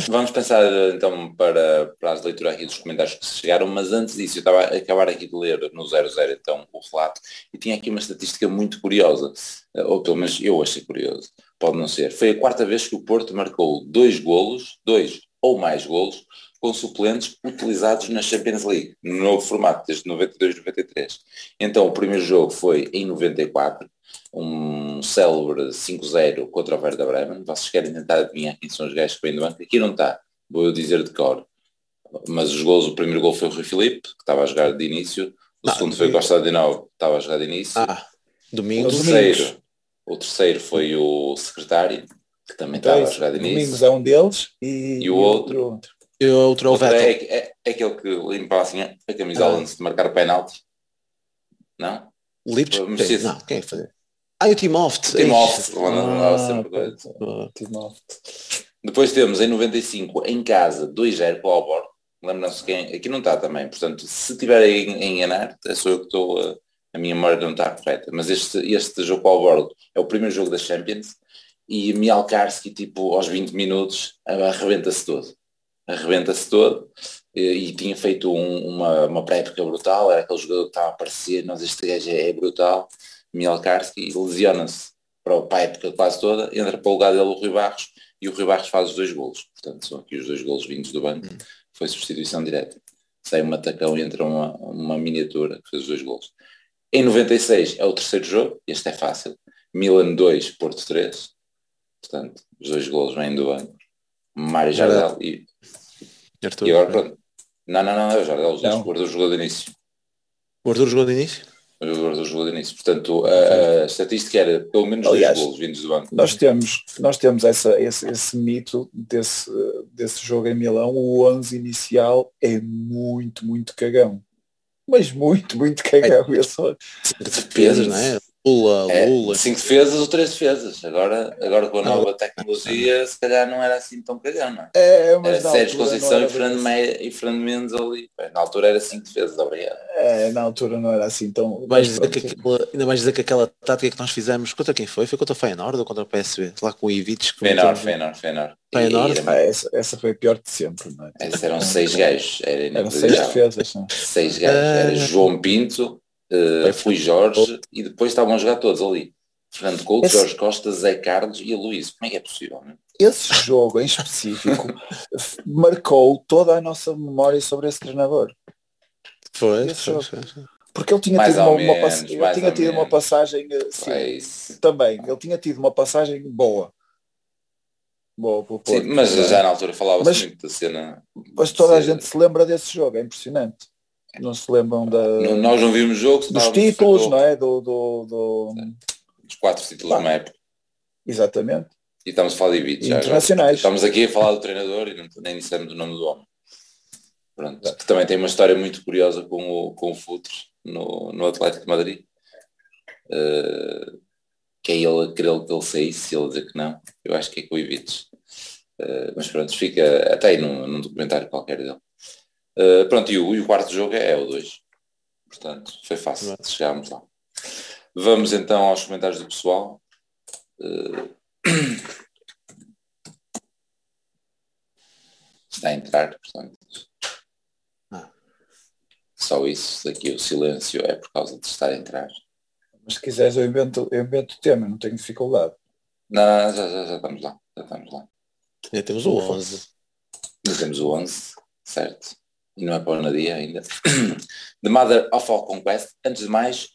vamos pensar então para, para as leituras aqui dos comentários que se chegaram, mas antes disso eu estava a acabar aqui de ler no 00 então o relato e tinha aqui uma estatística muito curiosa, ou pelo menos eu achei curioso, pode não ser. Foi a quarta vez que o Porto marcou dois golos, dois ou mais golos, com suplentes utilizados na Champions League, no novo formato, desde 92-93. Então o primeiro jogo foi em 94, um célebre 5-0 contra o Werder Bremen. Vocês querem tentar adivinhar quem são os gajos que vêm do banco? Aqui não está, vou eu dizer de cor. mas os gols, o primeiro gol foi o Rui Filipe, que estava a jogar de início, o Ah, segundo foi o Costa de Novo, que estava a jogar de início, Ah, o domingo. terceiro, o terceiro foi o secretário, que também Então, estava a jogar de início. Domingos é um deles e, E o outro? outro. E o outro é o Outro Vettel. é, é, é aquele que limpava assim a camisola Ah. antes de marcar o penalti. Não? Sim. Não, quem é que fazia? Ah, e o sempre coisa. Ah, Timoft. Depois temos em 95 em casa 2-0 para o Albor. Lembram-se quem? Aqui não está também. Portanto, se tiver a enganar, é sou eu que estou a, a minha memória não está correta. Mas este, este jogo para o Albor é o primeiro jogo da Champions e Mialkarski, tipo, aos 20 minutos, arrebenta-se todo. Arrebenta-se todo e, e tinha feito um- uma, uma pré-época brutal, era aquele jogador que estava a aparecer, nós este gajo é, é brutal, Mialkarski, lesiona-se para, para a época quase toda, entra para o lugar dele o Rui Barros e o Rui Barros faz os dois golos. Portanto, são aqui os dois golos vindos do banco. Foi substituição direta. Sai um matacão e entra uma, uma miniatura que fez os dois golos. Em 96 é o terceiro jogo, este é fácil. Milan 2, Porto 3. Portanto, os dois golos vêm do banco. Mário Jardel e, Arthur. e agora pronto. Não, não, não, é o Jardel, o jogo de início. O Arthur jogou de início? O guardou o jogo de início. Portanto, a, a estatística era pelo menos Aliás, dois golos vindos do banco. Nós temos, nós temos essa, esse, esse mito desse, desse jogo em Milão. O 11 inicial é muito, muito cagão. Mas muito, muito cagão. Eu sou- Cinco defesas, não é? Lula, É, Lula. cinco defesas ou três defesas. Agora, agora com a nova tecnologia, se calhar não era assim tão cagão, não é? É, mas Era Sérgio Conceição e Fernando, Meia, e Fernando Mendes ali. Na altura era cinco defesas, obrigado. assim. É, na altura não era assim tão. Mas dizer que aquela, ainda mais dizer que aquela tática que nós fizemos, contra quem foi? Foi contra o Feyenoord ou contra o PSV? Lá com o Ivic. que Feyenoord, Feyenoord, Feyenoord. Feyenoord? E era- Ah, essa, essa foi a pior de sempre, não é? Esses eram seis gajos, era Eram seis defesas. não é? Seis gajos. Era Ah. João Pinto, uh, Rui Jorge e depois estavam a jogar todos ali. Fernando Couto, Esse- Jorge Costa, Zé Carlos e Aloysio. Como é que é possível? Não? é? Esse jogo em específico *laughs* marcou toda a nossa memória sobre esse treinador. Foi, Esse foi, foi, foi. Porque ele tinha Mais tido uma, ou uma menos, pass- ele tinha tido uma menos. passagem eh, sim, É também. Ele tinha tido uma passagem boa. Boa pelo Sim, Porto. mas já na altura falava-se muito da cena. Mas toda a gente se lembra desse jogo, é impressionante. Não se lembram da, Não- nós não vimos o jogo, dos títulos, não é? Do, do, do- Os quatro títulos Pá. na época. Exatamente. E estamos a falar de agora. Internacionais. Estamos aqui a falar do treinador e não, nem dissemos o nome do homem. Pronto. Que também tem uma história muito curiosa com o, com o Futres no, no Atlético de Madrid. Eh, que é ele a querer que ele saísse ele dizer que não. Eu acho que é com o Ibiza. Eh, mas pronto, fica até aí num, num documentário qualquer dele. Eh, pronto, e o, e o quarto jogo é, o 2. Portanto, foi fácil. Chegámos lá. Vamos então aos comentários do pessoal. Eh, está a entrar, portanto. Ah. Só isso, daqui o silêncio é por causa de estar a entrar. Mas se quiseres eu invento, eu invento o tema, não tenho dificuldade. Não, não, não, já, já, já estamos lá, já estamos lá. Ainda temos o 11. Já temos o 11, certo? E não é para o Nadia ainda. *clears throat* The Mother of All Conquest. Antes de mais,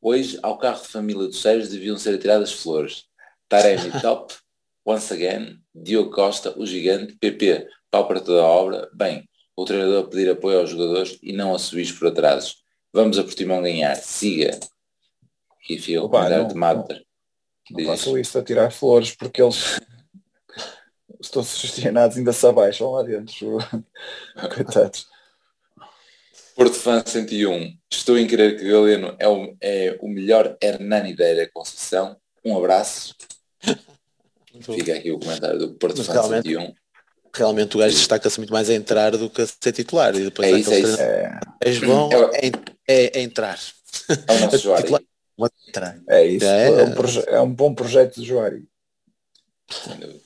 hoje ao carro de família dos Sérgios deviam ser atiradas flores. Taremi *laughs* top, once again, Diogo Costa, o gigante, PP, pau para toda a obra. Bem, o treinador a pedir apoio aos jogadores e não a subir por atrasos. Vamos a Portimão ganhar. Siga. E fio o Opa, não, de Mother. Não Diz. faço isso a tirar flores porque eles *laughs* estão sugestionados, ainda se abaixam lá dentro. *laughs* Coitados. Porto Fã 101. Estou em crer que Galeno é o, é o melhor Hernani da Conceição. Um abraço. Fica aqui o comentário do Porto Fã realmente- 101. Realmente o gajo destaca-se muito mais a entrar do que a ser titular. E depois É isso, é isso. É, És bom É- é, é, entrar. É o nosso *laughs* entrar. é isso. É. É, um é um bom projeto de *laughs* dúvida.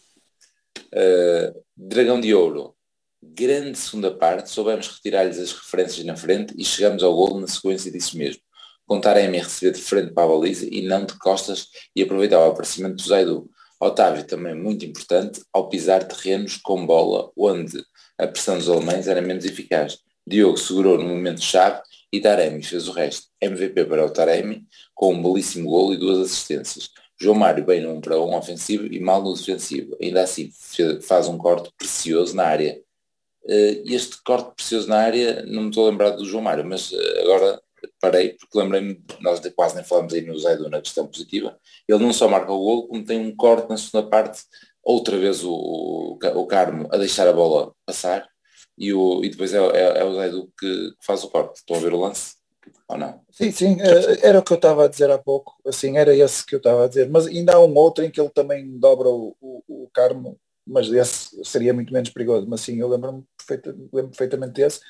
Uh, Dragão de Ouro. Grande segunda parte. Soubemos retirar-lhes as referências na frente e chegamos ao golo na sequência disso mesmo. Com Taremi a receber de frente para a baliza e não de costas e aproveitar o aparecimento do Zaidu. Otávio também muito importante ao pisar terrenos com bola onde a pressão dos alemães era menos eficaz. Diogo segurou no momento-chave e Taremi fez o resto. MVP para o Taremi com um belíssimo golo e duas assistências. João Mário bem 1 para 1 ofensivo e mal no defensivo. Ainda assim faz um corte precioso na área. Uh, este corte precioso na área, não me estou a lembrar do João Mário, mas uh, agora parei porque lembrei-me, nós quase nem falamos aí no Zaidu na questão positiva, ele não só marca o gol, como tem um corte na segunda parte, outra vez o, o, o Carmo a deixar a bola passar e, o, e depois é, é, é o Zaidu que faz o corte. Estão a ver o lance? Ou não? Sim, sim, eh, era o que eu estava a dizer há pouco, assim, era esse que eu estava a dizer, mas ainda há um outro em que ele também dobra o, o, o Carmo, mas esse seria muito menos perigoso, mas sim, eu lembro-me perfeita, lembro perfeitamente desse,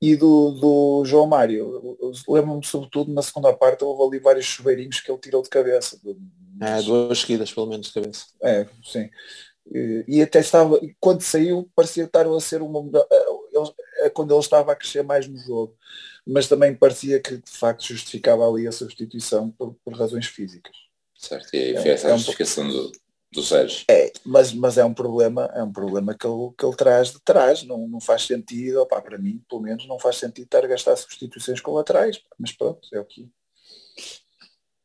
e do, do João Mário, lembro-me sobretudo na segunda parte, houve ali vários chuveirinhos que ele tirou de cabeça. É, duas seguidas pelo menos de cabeça. É, sim. E, e até estava, quando saiu, parecia estar a ser uma é quando ele estava a crescer mais no jogo mas também parecia que de facto justificava ali a substituição por, por razões físicas. Certo, e aí foi essa é, a justificação um, do, do Sérgio. É, mas, mas é um problema, é um problema que ele, que ele traz de trás, não, não faz sentido, opá, para mim, pelo menos, não faz sentido estar a gastar substituições com laterais, mas pronto, é o que.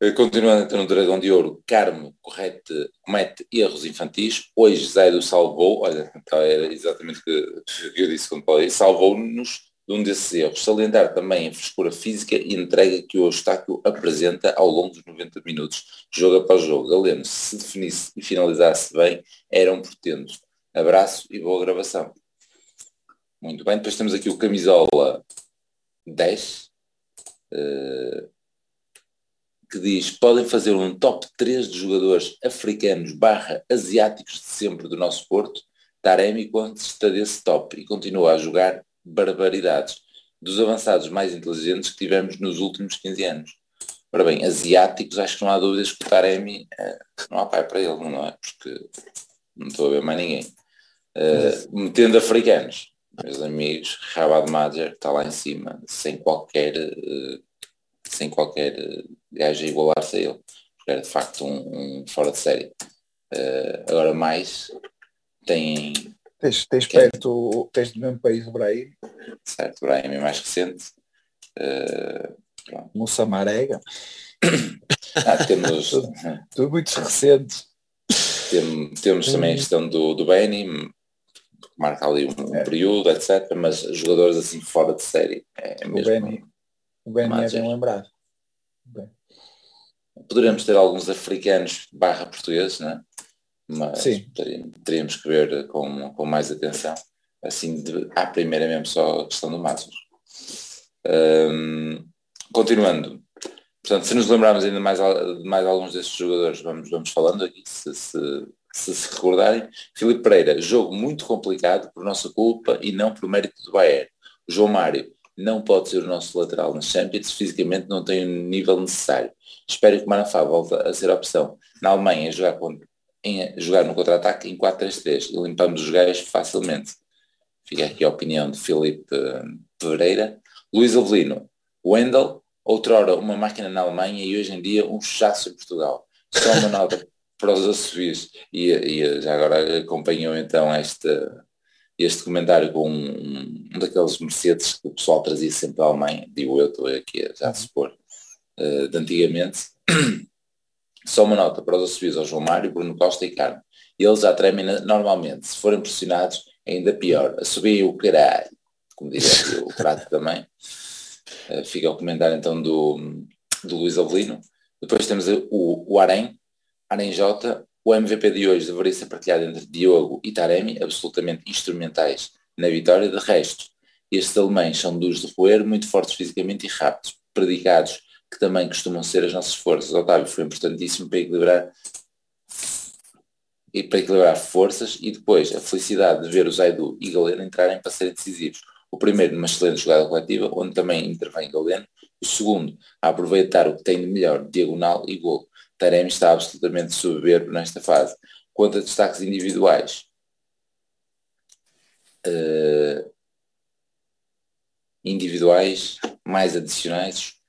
Eh, continuando então no Dragão de Ouro, Carmo correte, comete erros infantis. Hoje Zé do salvou, olha, então era exatamente o que eu disse quando falei, salvou-nos de um desses erros. Salientar também a frescura física e entrega que o Eustáquio apresenta ao longo dos 90 minutos, jogo após jogo. Galeno, se definisse e finalizasse bem, eram portentos. Abraço e boa gravação. Muito bem, depois temos aqui o camisola 10, uh, que diz, podem fazer um top 3 de jogadores africanos barra asiáticos de sempre do nosso Porto. Taremi quando está desse top e continua a jogar barbaridades dos avançados mais inteligentes que tivemos nos últimos 15 anos. Ora bem, asiáticos, acho que não há dúvidas que o Taremi é, não há pai para ele, não é? Porque não estou a ver mais ninguém. Uh, metendo africanos, meus amigos, Rabad Majer está lá em cima, sem qualquer uh, sem qualquer gajo a igualar-se a ele, porque era de facto um, um fora de série. Uh, agora mais tem Tens, tens perto, tens do mesmo país o Brahim. Certo, o Brahim é mais recente. Uh, Moussa Marega. ah, temos... *laughs* tudo, tudo muito recente. Temos, temos também a questão do, do Benny, que marca ali um, é. período, etc. Mas jogadores assim fora de série. É o Benny, o Benny é bem lembrado. Bem. Poderemos ter alguns africanos barra portugueses, não é? Mas teríamos, teríamos, que ver com, com mais atenção. Assim, de, à primeira mesmo só a questão do Márcio. Um, continuando, portanto, se nos lembrarmos ainda mais de mais alguns destes jogadores, vamos, vamos falando aqui, se se, se se recordarem. Filipe Pereira, jogo muito complicado por nossa culpa e não por mérito do Bayern. João Mário não pode ser o nosso lateral nas Champions, fisicamente não tem o nível necessário. Espero que o Manafá volte a ser a opção. Na Alemanha, jogar contra em jogar no contra-ataque em 4-3-3 e limpamos os gajos facilmente. Fica aqui a opinião de Filipe eh, Pereira. Luís Avelino, Wendel, outrora uma máquina na Alemanha e hoje em dia um chasso em Portugal. Só uma nota *laughs* para os assobios. E, e já agora acompanhou então este, este comentário com um, um, daqueles Mercedes que o pessoal trazia sempre da Alemanha, digo eu, estou aqui já a supor, uh, de antigamente. *clears throat* Só uma nota para os assobios ao João Mário, Bruno Costa e Carmo. Eles já tremem normalmente. Se forem pressionados, ainda pior. Assobiem o caralho. Como diria o prato *laughs* também. Uh, fica o comentário então do, do Luís Avelino. Depois temos o, o Arém, Arém J. O MVP de hoje deveria ser partilhado entre Diogo e Taremi, absolutamente instrumentais na vitória. De resto, estes alemães são duros de roer, muito fortes fisicamente e rápidos, predicados que também costumam ser as nossas forças. Otávio foi importantíssimo para equilibrar e para equilibrar forças e depois a felicidade de ver o Zaidu e Galeno entrarem para serem decisivos. O primeiro numa excelente jogada coletiva, onde também intervém Galeno. O segundo, a aproveitar o que tem de melhor, diagonal e gol. Taremi está absolutamente soberbo nesta fase. Quanto a destaques individuais, uh, individuais mais adicionais,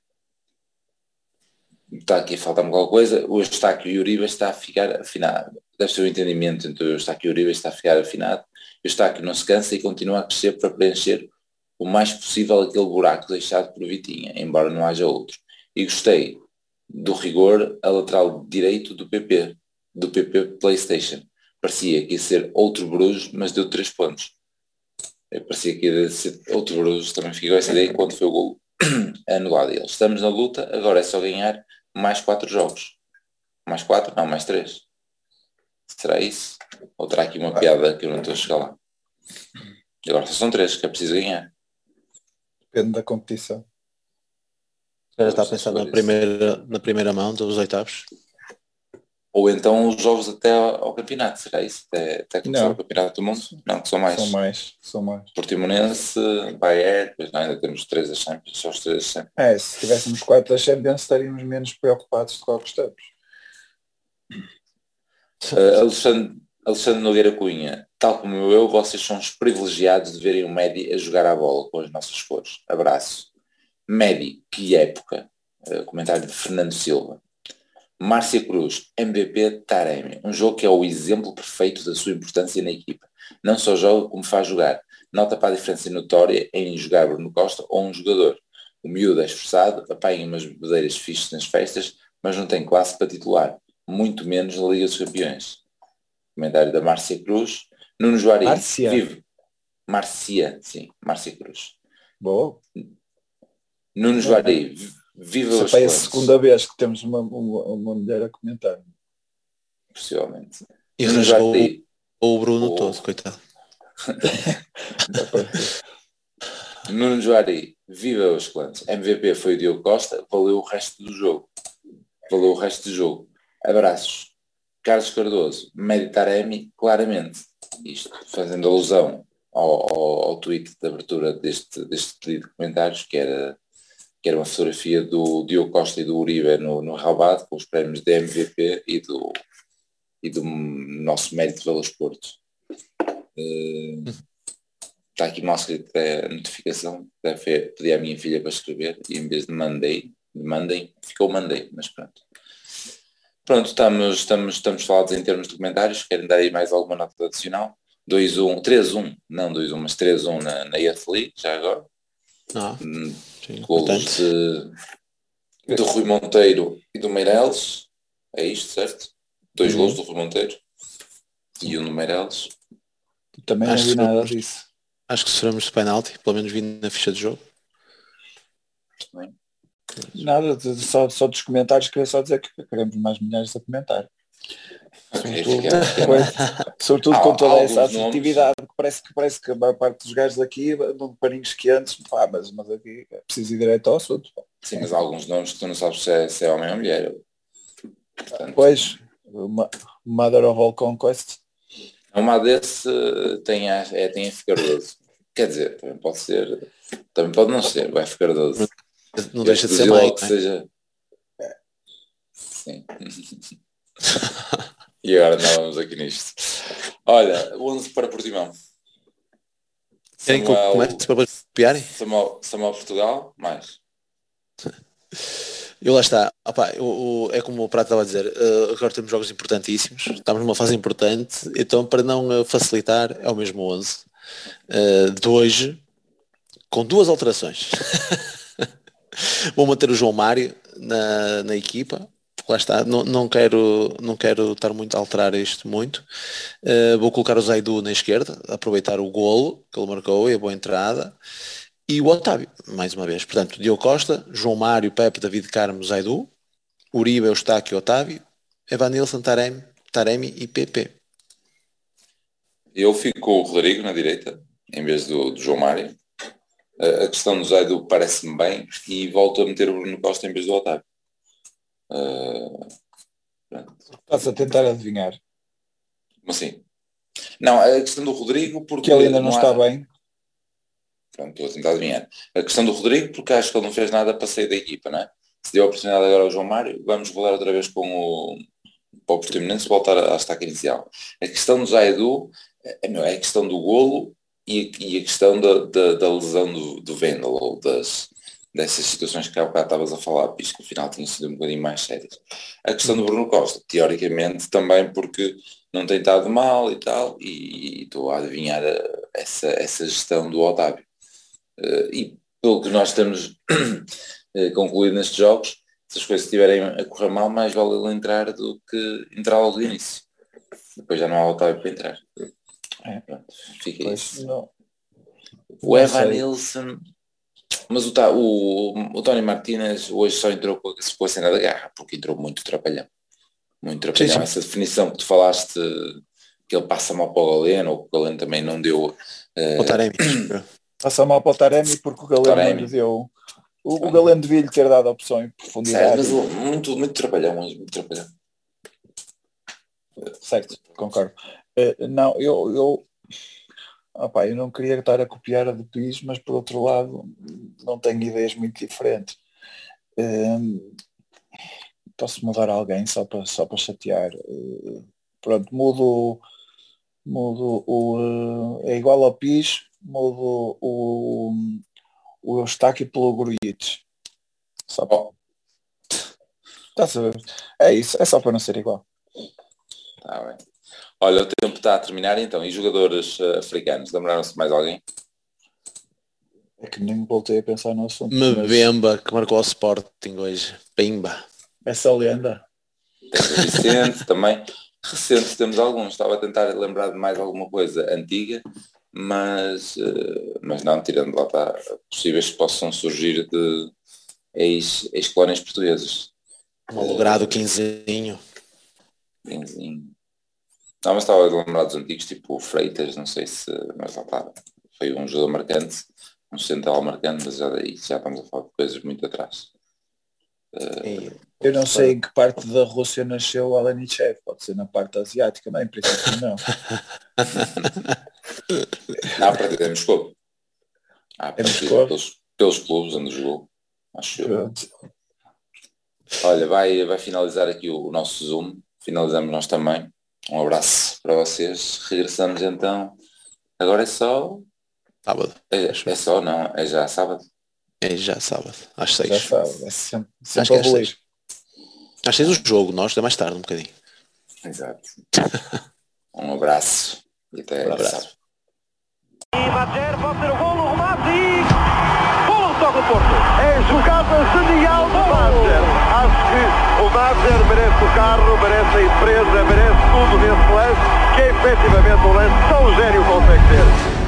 está aqui a faltar-me alguma coisa, o Eustáquio e o Uribe está a ficar afinado. Deve ser o entendimento entre o Eustáquio e o Uribe está a ficar afinado. O Eustáquio não se cansa e continua a crescer para preencher o mais possível aquele buraco deixado por Vitinha, embora não haja outro. E gostei do rigor a lateral direito do PP, do PP Playstation. Parecia que ia ser outro Bruges, mas deu três pontos. Eu parecia que ia ser outro Bruges, também ficou essa ideia quando foi o gol *clears throat* anulado. Estamos na luta, agora é só ganhar mais quatro jogos. Mais quatro? Não, mais três. Será isso? Ou terá aqui uma piada que eu não estou a chegar lá? Agora só são três que é preciso ganhar. Depende da competição. Já está a pensar na primeira, na primeira mão dos oitavos? Ou então os jogos até ao campeonato, será isso? Até, até começar Não. o campeonato do mundo? Não, que são mais. São mais, são mais. Portimonense, Bayern, depois não, ainda temos três da Champions, só os três da Champions. É, se tivéssemos quatro da Champions estaríamos menos preocupados de qual gostamos. Uh, Alexandre, Alexandre Nogueira Cunha, tal como eu, vocês são os privilegiados de verem o Medi a jogar a bola com as nossas cores. Abraço. Medi, que época. Uh, comentário de Fernando Silva. Márcia Cruz, MVP Taremi. Um jogo que é o exemplo perfeito da sua importância na equipa. Não só joga como faz jogar. Nota para a diferença notória em jogar Bruno Costa ou um jogador. O miúdo é esforçado, apanha umas bebedeiras fixas nas festas, mas não tem classe para titular. Muito menos na Liga dos Campeões. Comentário da Márcia Cruz. Nuno Juari. Márcia? Vive. Márcia, sim. Márcia Cruz. Boa. Nuno Juari. Viva Essa os foi a segunda vez que temos uma, uma, uma mulher a comentar. Possivelmente. E rasgou Juari. o, Bruno O- todo, coitado. *laughs* Nuno Juari, viva os clãs. MVP foi o Diogo Costa, valeu o resto do jogo. Valeu o resto do jogo. Abraços. Carlos Cardoso, Meditaremi, claramente. Isto fazendo alusão ao, ao, ao tweet de abertura deste, deste pedido de comentários, que era, que era uma fotografia do Diogo Costa e do Uribe no, no Rabat, com os prémios de MVP e do, e do nosso mérito pelos Portos. Eh, está aqui mal escrito a notificação, pedir à minha filha para escrever e em vez de mandei, de mandem, ficou mandei, mas pronto. Pronto, estamos, estamos, estamos falados em termos de comentários, querem dar aí mais alguma nota adicional? 2-1, 3-1, não 2-1, mas 3-1 na, na League, já agora. Hum, sim, Golos importante. de, do Rui Monteiro e do Meireles, é isto, certo? Dois Uhum. golos do Rui Monteiro e um do Meireles. Também não Acho vi que nada disso. Acho que sofremos de penalti, pelo menos vindo na ficha de jogo. também. Nada, de- de- só, só dos comentários queria só dizer que queremos mais mulheres a comentar. Ok, Sobretudo, com- sobretudo Há- com toda essa afetividade que parece que parece que a maior parte dos gajos aqui andam de paninhos quentes, pá, mas, mas aqui é preciso ir direto ao assunto. pá. Sim, mas há alguns nomes que tu não sabes se é, se é homem ou mulher. Portanto, Pois, uma- Mother of All Conquest, uma desse tem a, é, tem F Cardoso. Quer dizer, também pode ser, também pode não ser, o F Cardoso. Não deixa de ser logo que seja. Sim. *laughs* e agora andávamos aqui nisto. Olha, 11 para Portimão. Querem que Samuel, comece para copiarem? Samuel, Samuel Portugal, mais. Eu lá está. Opa, o- o- é como o Prato estava a dizer, eh, agora temos jogos importantíssimos, estamos numa fase importante, então para não eh, facilitar é o mesmo 11 eh, de hoje, com duas alterações. *laughs* Vou manter o João Mário na, na equipa, lá está, não, não, quero, não quero estar muito a alterar isto muito. Eh, vou colocar o Zaidu na esquerda, aproveitar o golo que ele marcou e a boa entrada. E o Otávio, mais uma vez. Portanto, Diogo Costa, João Mário, Pepe, David Carmo, Zaidu, Uribe, Eustáquio, Otávio, Evanilson, Taremi, Taremi e PP. Eu fico com o Rodrigo na direita, em vez do, do João Mário. A a questão do Zaidu parece-me bem e volto a meter o Bruno Costa em vez do Otávio. Pronto. estás a tentar adivinhar, Como assim? Não, a questão do Rodrigo porque que ele ainda não há- está bem. Pronto, estou a tentar adivinhar. A questão do Rodrigo, porque acho que ele não fez nada para sair da equipa, não é? Se deu a oportunidade agora ao João Mário, vamos rolar outra vez com o para o Portimonense voltar à estaca inicial. A questão do Zaidu é, não, é a questão do golo e, e a questão da, da, da lesão do, do Vendel, ou das, dessas situações que há bocado estavas a falar, Pisco, que afinal tinham sido um bocadinho mais sérias. A questão do Bruno Costa, teoricamente também porque não tem estado mal e tal, e, estou a adivinhar essa, essa gestão do Otávio. Eh, e pelo que nós estamos *coughs* eh, concluído nestes jogos, se as coisas estiverem a correr mal, mais vale ele entrar do que entrar logo de início. Depois já não há Otávio para entrar. É. Pronto, fica Pois, isso. não. O Evan Nilsson, mas o, o, o Tony Martinez hoje só entrou com, com a cena da garra, porque entrou muito trapalhão. Muito trapalhão. Sim, sim. Essa definição que tu falaste, que ele passa mal para o Galeno, ou que o Galeno também não deu. Uh, o Taremi. *coughs* passa mal para o Taremi porque o Galeno não deu. O, o Galeno devia lhe ter dado a opção em profundidade. Certo, mas muito, muito trapalhão, muito trapalhão. Certo, concordo. Uh, não, eu, eu Opa, eu não queria estar a copiar a do PIS, mas por outro lado não tenho ideias muito diferentes. Um, posso mudar alguém só para, só para chatear. Uh, pronto, mudo, mudo o. Uh, é igual ao PIS, mudo o, o Eustáquio pelo Grujic. Só para. A saber? É isso, é só para não ser igual. Está bem. Olha, o tempo está a terminar então. E jogadores uh, africanos, lembraram-se mais alguém? É que nem voltei a pensar no assunto. Mbemba, mas... que marcou o Sporting hoje. Pimba. Essa lenda. Temos o Vicente *laughs* também. Recentes temos alguns. Estava a tentar lembrar de mais alguma coisa antiga, mas, uh, mas não, tirando lá está, possíveis que possam surgir de ex-colónias ex portuguesas. Malogrado quinzinho. Quinzinho. Não, mas estava a lembrar dos antigos, tipo Freitas, não sei se. Mas lá está. Foi um jogador marcante, um central marcante, mas já daí já estamos a falar de coisas muito atrás. Uh, eu não sei em que parte da Rússia nasceu o Alanichev, pode ser na parte asiática, não, em princípio não. *laughs* não, a partir de Moscou. Ah, a partir pelos, pelos clubes onde jogou, acho eu. Olha, vai, vai finalizar aqui o, o nosso Zoom, finalizamos nós também. Um abraço para vocês. Regressamos então. Agora é só. Sábado. É, é só, não, é já sábado. É já sábado, às seis. Já sábado, é sempre, sempre Acho que é às seis. Às seis o jogo, nós, é mais tarde um bocadinho. Exato. *laughs* um abraço e até um abraço. E Madger pode ter o golo, remate e... Golo toca o Porto. É jogada genial do Madger. Que o Madger merece o carro, merece a empresa, merece tudo nesse lance, que é efetivamente um lance tão gênio consegue ter.